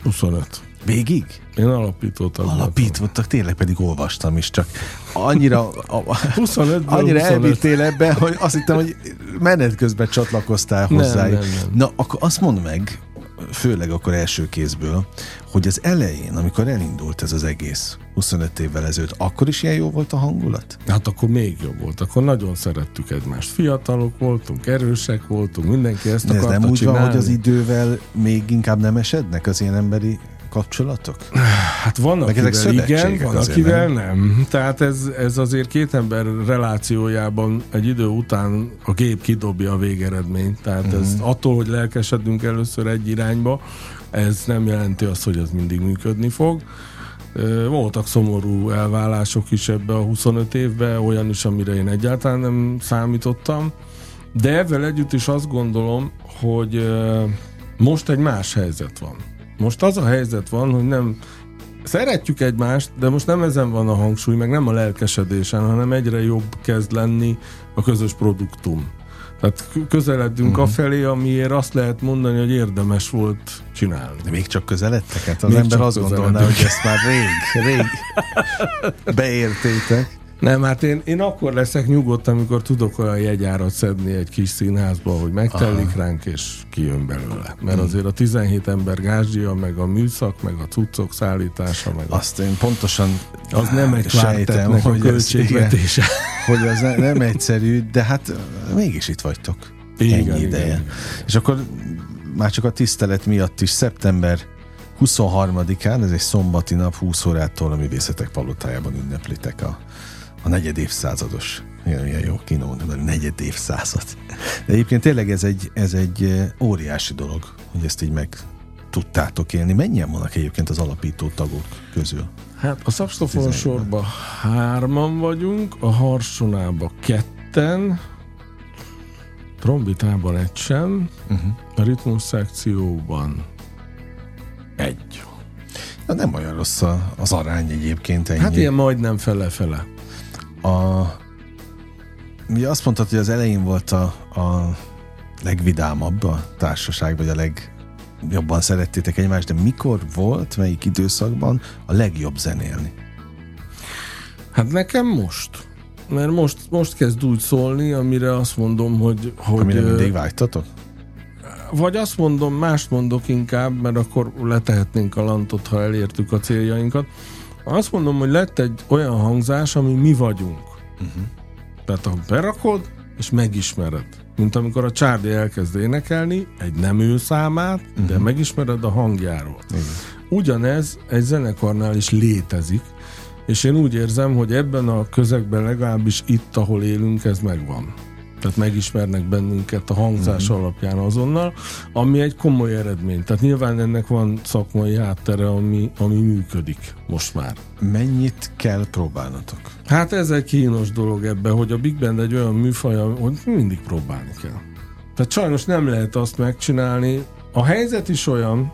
25. Végig? Én alapítottam. Alapítottak, tényleg pedig olvastam is, csak annyira, a, 25 annyira 25. elvittél ebbe, hogy azt hittem, hogy menet közben csatlakoztál hozzá. Nem, nem, nem. Na, akkor azt mondd meg, főleg akkor első kézből, hogy az elején, amikor elindult ez az egész, 25 évvel ezelőtt, akkor is ilyen jó volt a hangulat? Hát akkor még jobb volt, akkor nagyon szerettük egymást. Fiatalok voltunk, erősek voltunk, mindenki ezt De ez nem úgy csinálni. van, hogy az idővel még inkább nem esednek az ilyen emberi kapcsolatok? Hát van, akivel igen, van, akivel nem. nem. Tehát ez, ez azért két ember relációjában egy idő után a gép kidobja a végeredményt. Tehát uh-huh. ez attól, hogy lelkesedünk először egy irányba, ez nem jelenti azt, hogy ez mindig működni fog. Voltak szomorú elválások is ebbe a 25 évben, olyan is, amire én egyáltalán nem számítottam. De ezzel együtt is azt gondolom, hogy most egy más helyzet van. Most az a helyzet van, hogy nem szeretjük egymást, de most nem ezen van a hangsúly, meg nem a lelkesedésen, hanem egyre jobb kezd lenni a közös produktum. Tehát közeledünk uh-huh. afelé, amiért azt lehet mondani, hogy érdemes volt csinálni. De még csak közeledtek? Hát az még ember azt gondolná, hogy ezt már rég, rég beértétek. Nem, hát én, én akkor leszek nyugodt, amikor tudok olyan jegyárat szedni egy kis színházba, hogy megtelik Aha. ránk, és kijön belőle. Mert hmm. azért a 17 ember gázsia, meg a műszak, meg a cuccok szállítása, meg Azt én pontosan az nem egy sejtem, hogy a költségvetése. Igen, hogy az ne, nem egyszerű, de hát mégis itt vagytok. Igen, Ennyi ideje. Igen. És akkor már csak a tisztelet miatt is szeptember 23-án, ez egy szombati nap, 20 órától a művészetek palotájában ünneplitek a a negyed évszázados. Ilyen, ilyen jó kéne mondani, a negyed évszázad. De egyébként tényleg ez egy, ez egy óriási dolog, hogy ezt így meg tudtátok élni. Mennyien vannak egyébként az alapító tagok közül? Hát a szakszofon sorban hárman vagyunk, a harsonába ketten, trombitában egy sem, uh-huh. a ritmus szekcióban egy. Na nem olyan rossz az arány egyébként ennyi. Hát ilyen majdnem fele-fele. A, ugye azt mondtad, hogy az elején volt a, a legvidámabb a társaság, vagy a legjobban szerettétek egymást, de mikor volt, melyik időszakban a legjobb zenélni? Hát nekem most. Mert most, most kezd úgy szólni, amire azt mondom, hogy... hogy Amire mindig vágytatok? Vagy azt mondom, mást mondok inkább, mert akkor letehetnénk a lantot, ha elértük a céljainkat. Azt mondom, hogy lett egy olyan hangzás, ami mi vagyunk. Uh-huh. Tehát ha berakod, és megismered. Mint amikor a Csárdi elkezd énekelni egy nem ő számát, uh-huh. de megismered a hangjáról. Uh-huh. Ugyanez egy zenekarnál is létezik, és én úgy érzem, hogy ebben a közegben legalábbis itt, ahol élünk, ez megvan. Tehát megismernek bennünket a hangzás uh-huh. alapján azonnal, ami egy komoly eredmény. Tehát nyilván ennek van szakmai háttere, ami, ami működik most már. Mennyit kell próbálnatok? Hát ez egy kínos dolog ebben, hogy a Big Band egy olyan műfaj, hogy mindig próbálni kell. Tehát sajnos nem lehet azt megcsinálni. A helyzet is olyan,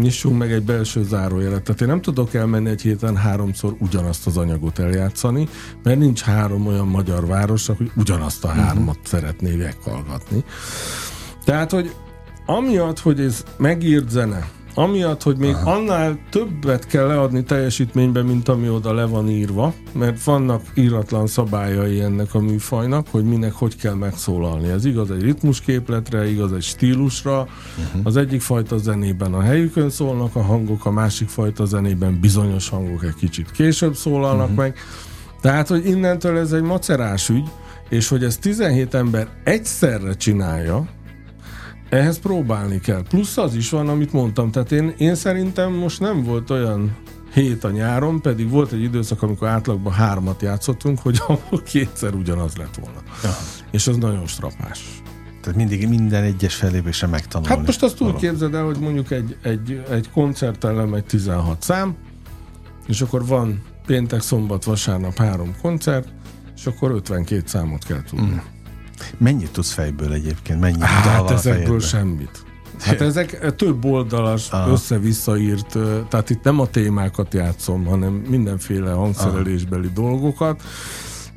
nyissunk meg egy belső zárójelet. Tehát én nem tudok elmenni egy héten háromszor ugyanazt az anyagot eljátszani, mert nincs három olyan magyar város, hogy ugyanazt a uh-huh. hármat szeretné meghallgatni. Tehát, hogy amiatt, hogy ez megírt zene, Amiatt, hogy még Aha. annál többet kell leadni teljesítményben, mint ami oda le van írva, mert vannak íratlan szabályai ennek a műfajnak, hogy minek hogy kell megszólalni. Ez igaz egy ritmusképletre, igaz egy stílusra. Uh-huh. Az egyik fajta zenében a helyükön szólnak a hangok, a másik fajta zenében bizonyos hangok egy kicsit később szólalnak uh-huh. meg. Tehát, hogy innentől ez egy macerás ügy, és hogy ez 17 ember egyszerre csinálja, ehhez próbálni kell. Plusz az is van, amit mondtam. Tehát én, én szerintem most nem volt olyan hét a nyáron, pedig volt egy időszak, amikor átlagban hármat játszottunk, hogy ahol kétszer ugyanaz lett volna. Ja. És az nagyon strapás. Tehát mindig minden egyes fellépésre megtanulni. Hát most azt úgy képzeld el, hogy mondjuk egy, egy, egy koncertellem egy 16 szám, és akkor van péntek, szombat, vasárnap három koncert, és akkor 52 számot kell tudni. Mm. Mennyit tudsz fejből egyébként? Mennyit hát ezekből semmit. Hát ezek több oldalas, Aha. össze-vissza írt, tehát itt nem a témákat játszom, hanem mindenféle hangszerelésbeli Aha. dolgokat.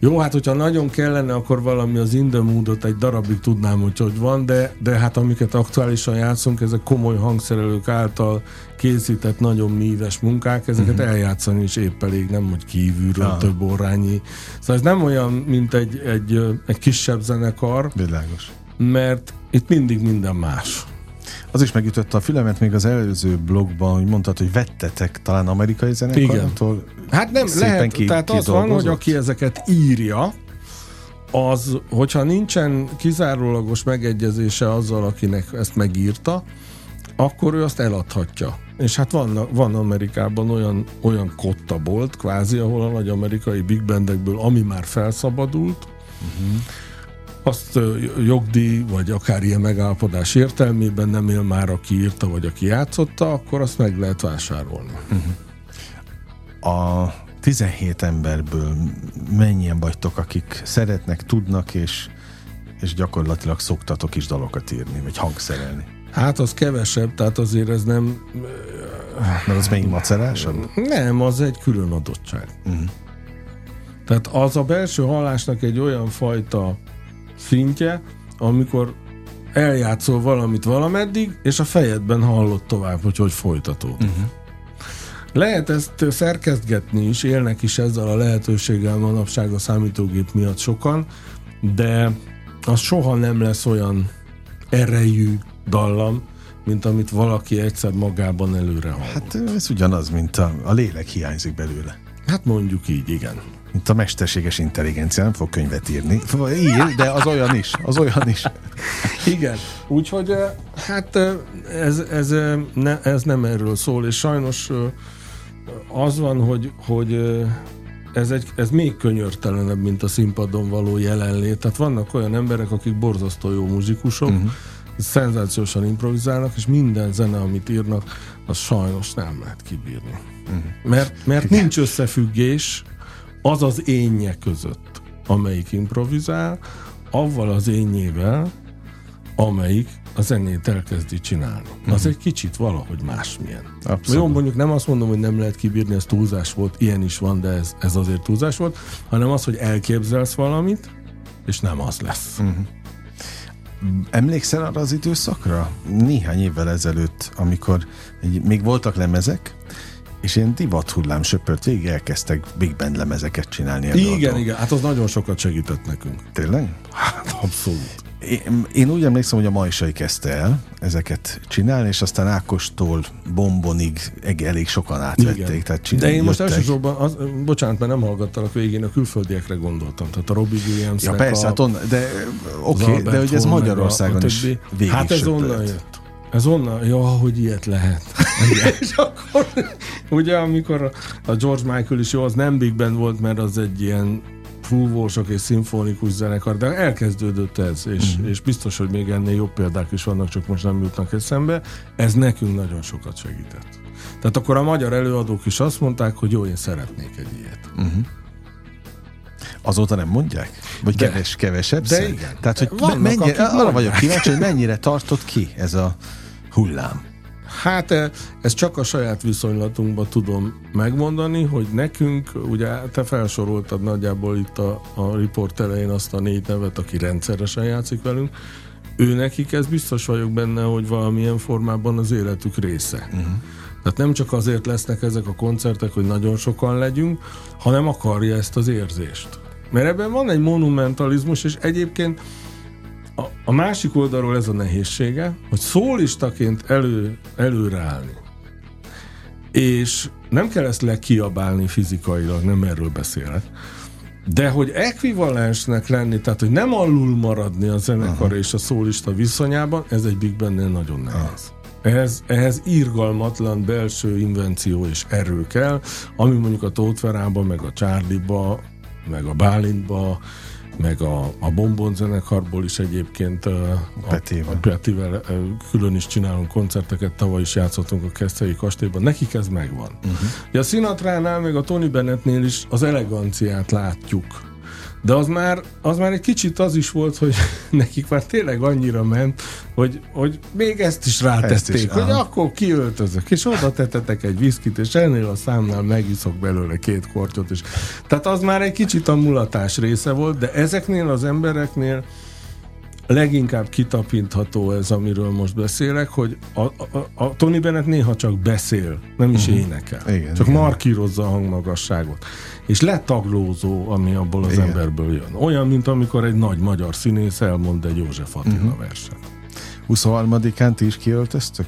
Jó, hát hogyha nagyon kellene, akkor valami az in the moodot egy darabig tudnám, hogy hogy van, de, de hát amiket aktuálisan játszunk, ezek komoly hangszerelők által készített nagyon míves munkák, ezeket uh-huh. eljátszani is épp elég, nem hogy kívülről ja. több órányi. Szóval ez nem olyan, mint egy, egy, egy kisebb zenekar. Világos. Mert itt mindig minden más. Az is megütötte a fülemet még az előző blogban, hogy mondtad, hogy vettetek talán amerikai zenekartól. Hát nem, lehet, ki, tehát ki az van, hogy aki ezeket írja, az, hogyha nincsen kizárólagos megegyezése azzal, akinek ezt megírta, akkor ő azt eladhatja. És hát van, van Amerikában olyan, olyan kottabolt, kvázi, ahol a nagy amerikai big bandekből, ami már felszabadult, uh-huh. Azt jogdíj, vagy akár ilyen megállapodás értelmében nem él már, aki írta, vagy aki játszotta, akkor azt meg lehet vásárolni. Uh-huh. A 17 emberből mennyien vagytok, akik szeretnek, tudnak, és, és gyakorlatilag szoktatok is dalokat írni, vagy hangszerelni? Hát az kevesebb, tehát azért ez nem... Mert az még macerásabb? Nem, az egy külön adottság. Uh-huh. Tehát az a belső hallásnak egy olyan fajta szintje, amikor eljátszol valamit valameddig, és a fejedben hallod tovább, hogy hogy folytatódik. Uh-huh. Lehet ezt szerkesztgetni is, élnek is ezzel a lehetőséggel manapság a számítógép miatt sokan, de az soha nem lesz olyan erejű, dallam, mint amit valaki egyszer magában előre hallott. Hát ez ugyanaz, mint a, a lélek hiányzik belőle. Hát mondjuk így, igen. Mint a mesterséges intelligencia, nem fog könyvet írni. Ír, de az olyan is, az olyan is. Igen, úgyhogy hát ez, ez, ne, ez nem erről szól, és sajnos az van, hogy, hogy ez, egy, ez még könyörtelenebb, mint a színpadon való jelenlét. Tehát vannak olyan emberek, akik borzasztó jó muzsikusok, uh-huh szenzációsan improvizálnak, és minden zene, amit írnak, az sajnos nem lehet kibírni. Uh-huh. Mert, mert nincs összefüggés az az énje között, amelyik improvizál, avval az énjével, amelyik a zenét elkezdi csinálni. Uh-huh. Az egy kicsit valahogy másmilyen. Abszolút. Jó, mondjuk nem azt mondom, hogy nem lehet kibírni, ez túlzás volt, ilyen is van, de ez, ez azért túlzás volt, hanem az, hogy elképzelsz valamit, és nem az lesz. Uh-huh. Emlékszel arra az időszakra? Néhány évvel ezelőtt, amikor még voltak lemezek, és ilyen divat hullám söpört végig elkezdtek big band lemezeket csinálni. Igen, előadók. igen, hát az nagyon sokat segített nekünk. Tényleg? Hát abszolút. Én, én úgy emlékszem, hogy a Majsai kezdte el ezeket csinálni, és aztán Ákostól Bombonig elég sokan átvették. Igen. Tehát csinálni, De én most jöttek. elsősorban, az, bocsánat, mert nem hallgattalak végén, a külföldiekre gondoltam. Tehát a Robbie williams Ja, persze, a, hát on, de oké, okay, de hogy ez Magyarországon a, a is végig Hát ez söpört. onnan jött. Ez onnan, ja, hogy ilyet lehet. és akkor, ugye, amikor a, George Michael is jó, az nem Big Band volt, mert az egy ilyen fúvósok és szimfonikus zenekar, de elkezdődött ez, és, Mhm. és biztos, hogy még ennél jobb példák is vannak, csak most nem jutnak eszembe. Ez nekünk nagyon sokat segített. Tehát akkor a magyar előadók is azt mondták, hogy jó, én szeretnék egy ilyet. Azóta nem mondják? Vagy De. keves, kevesebb? De igen. Tehát, hogy Vannak, mennyire, arra vagyok kíváncsi, hogy mennyire tartott ki ez a hullám. Hát eh, ezt csak a saját viszonylatunkban tudom megmondani, hogy nekünk, ugye te felsoroltad nagyjából itt a, a riport elején azt a négy nevet, aki rendszeresen játszik velünk, ő nekik ez biztos vagyok benne, hogy valamilyen formában az életük része. Uh-huh. Tehát nem csak azért lesznek ezek a koncertek, hogy nagyon sokan legyünk, hanem akarja ezt az érzést. Mert ebben van egy monumentalizmus, és egyébként a, a másik oldalról ez a nehézsége, hogy szólistaként elő, előreállni. És nem kell ezt lekiabálni fizikailag, nem erről beszélek. De hogy ekvivalensnek lenni, tehát hogy nem alul maradni a zenekar Aha. és a szólista viszonyában, ez egy Big Bandnél nagyon nehéz. Ehhez, ehhez írgalmatlan belső invenció és erő kell, ami mondjuk a Tótverába, meg a Csárliba, meg a Bálintba, meg a, a Bombon zenekarból is egyébként a, Petivel. a Petivel külön is csinálunk koncerteket, tavaly is játszottunk a Keszthelyi kastélyban, nekik ez megvan. Uh-huh. Ja, a Sinatránál, meg a Tony Bennettnél is az eleganciát látjuk. De az már, az már egy kicsit az is volt, hogy nekik már tényleg annyira ment, hogy, hogy még ezt is rátették, Ezt is, hogy aha. akkor kiöltözök, és oda tetetek egy viszkit, és ennél a számnál megiszok belőle két kortyot is. Tehát az már egy kicsit a mulatás része volt, de ezeknél az embereknél leginkább kitapintható ez, amiről most beszélek, hogy a, a, a Tony Bennett néha csak beszél, nem is uh-huh. énekel. Igen, csak igen. markírozza a hangmagasságot. És letaglózó, ami abból az Igen. emberből jön. Olyan, mint amikor egy nagy magyar színész elmond egy József Attila uh-huh. verset. 23-án ti is kiöltöztök?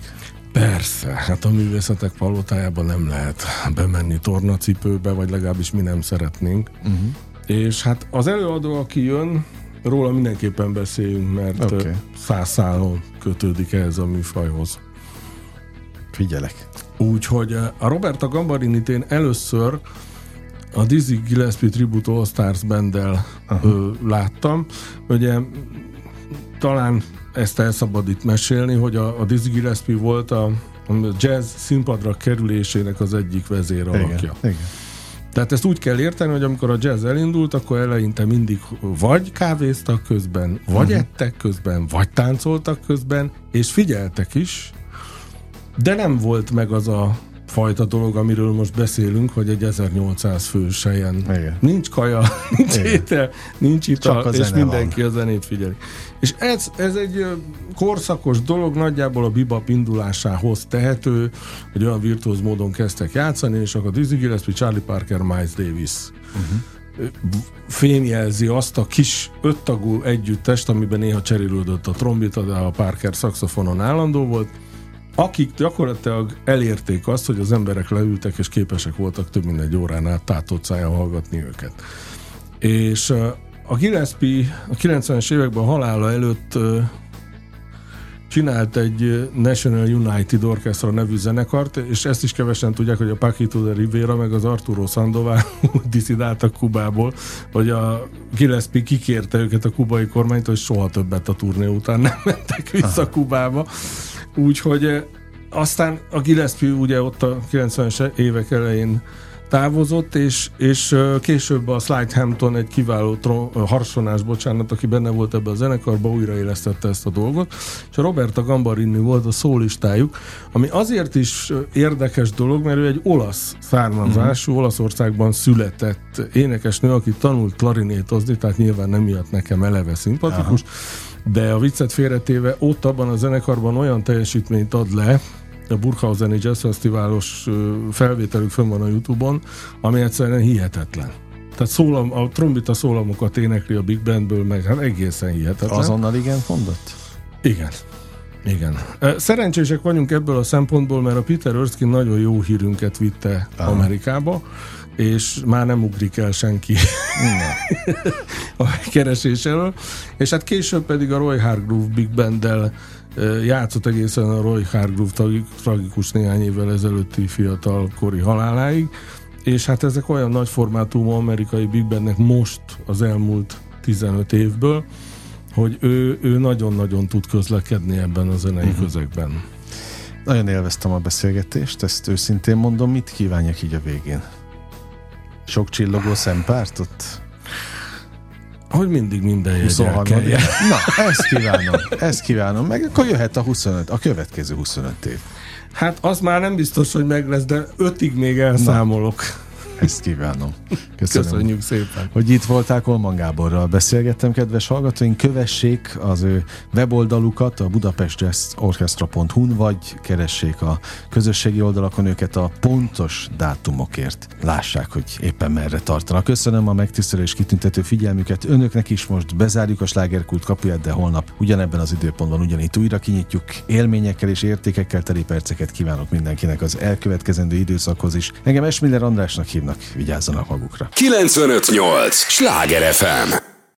Persze, hát a művészetek palotájában nem lehet bemenni tornacipőbe, vagy legalábbis mi nem szeretnénk. Uh-huh. És hát az előadó, aki jön, róla mindenképpen beszéljünk, mert okay. száz szálon kötődik ehhez a műfajhoz. Figyelek. Úgyhogy a Roberta Gambarinit én először a Dizzy Gillespie Tribute All Stars banddel ö, láttam. Ugye talán ezt el szabad itt mesélni, hogy a, a Dizzy Gillespie volt a, a jazz színpadra kerülésének az egyik vezér alakja. Igen. Igen. Tehát ezt úgy kell érteni, hogy amikor a jazz elindult, akkor eleinte mindig vagy kávéztak közben, vagy uh-huh. ettek közben, vagy táncoltak közben, és figyeltek is, de nem volt meg az a fajta dolog, amiről most beszélünk, hogy egy 1800 fős helyen Igen. nincs kaja, nincs Igen. étel, nincs ital, Csak a és mindenki a zenét figyeli. És ez, ez egy korszakos dolog, nagyjából a bebop indulásához tehető, hogy olyan virtuóz módon kezdtek játszani, és akkor Dizzy Gillespie, Charlie Parker, Miles Davis uh-huh. fémjelzi azt a kis öttagú együttest, amiben néha cserélődött a trombita, de a Parker szaxofonon állandó volt, akik gyakorlatilag elérték azt, hogy az emberek leültek és képesek voltak több mint egy órán át tátott szájjal hallgatni őket. És a Gillespie a 90-es években a halála előtt csinált egy National United Orchestra nevű zenekart, és ezt is kevesen tudják, hogy a Paquito de Rivera meg az Arturo Sandoval diszidáltak Kubából, hogy a Gillespie kikérte őket a kubai kormánytól, hogy soha többet a turné után nem mentek vissza Aha. Kubába. Úgyhogy eh, aztán a Gillespie ugye ott a 90-es évek elején távozott, és, és ö, később a Slide Hampton egy kiváló tro- ö, harsonás, bocsánat, aki benne volt ebbe a zenekarba, újraélesztette ezt a dolgot, és a Roberta Gambarini volt a szólistájuk, ami azért is érdekes dolog, mert ő egy olasz származású, uh-huh. Olaszországban született énekesnő, aki tanult klarinétozni, tehát nyilván nem miatt nekem eleve szimpatikus, de a viccet félretéve ott abban a zenekarban olyan teljesítményt ad le, a Burghauseni Jazz Fesztiválos felvételük fönn van a Youtube-on, ami egyszerűen hihetetlen. Tehát szólam, a trombita szólamokat énekli a Big Bandből, meg hát egészen hihetetlen. Azonnal igen mondott? Igen. Igen. Szerencsések vagyunk ebből a szempontból, mert a Peter Erskine nagyon jó hírünket vitte Aha. Amerikába, és már nem ugrik el senki a keresés elől. És hát később pedig a Roy Hargrove Big Band-del játszott egészen a Roy Hargrove tragikus néhány évvel ezelőtti fiatal kori haláláig, és hát ezek olyan nagy formátumú amerikai Big Bandnek most az elmúlt 15 évből, hogy ő, ő nagyon-nagyon tud közlekedni ebben a zenei uh-huh. közegben. Nagyon élveztem a beszélgetést, ezt őszintén mondom, mit kívánjak így a végén? Sok csillogó szempártot? Hogy mindig minden 23 Na, ezt kívánom, ezt kívánom, meg akkor jöhet a 25, a következő 25 év. Hát az már nem biztos, hogy meg lesz, de ötig még elszámolok. Na. Ezt kívánom. Köszönöm, Köszönjük szépen. Hogy itt voltál, Kolman Gáborral beszélgettem, kedves hallgatóink. Kövessék az ő weboldalukat a budapestjazzorchestra.hu-n, vagy keressék a közösségi oldalakon őket a pontos dátumokért. Lássák, hogy éppen merre tartanak. Köszönöm a megtisztelő és kitüntető figyelmüket. Önöknek is most bezárjuk a slágerkult kapuját, de holnap ugyanebben az időpontban ugyanitt újra kinyitjuk. Élményekkel és értékekkel teli perceket kívánok mindenkinek az elkövetkezendő időszakhoz is. Engem Esmiller Andrásnak hív hívnak, vigyázzanak magukra. 958! Sláger FM!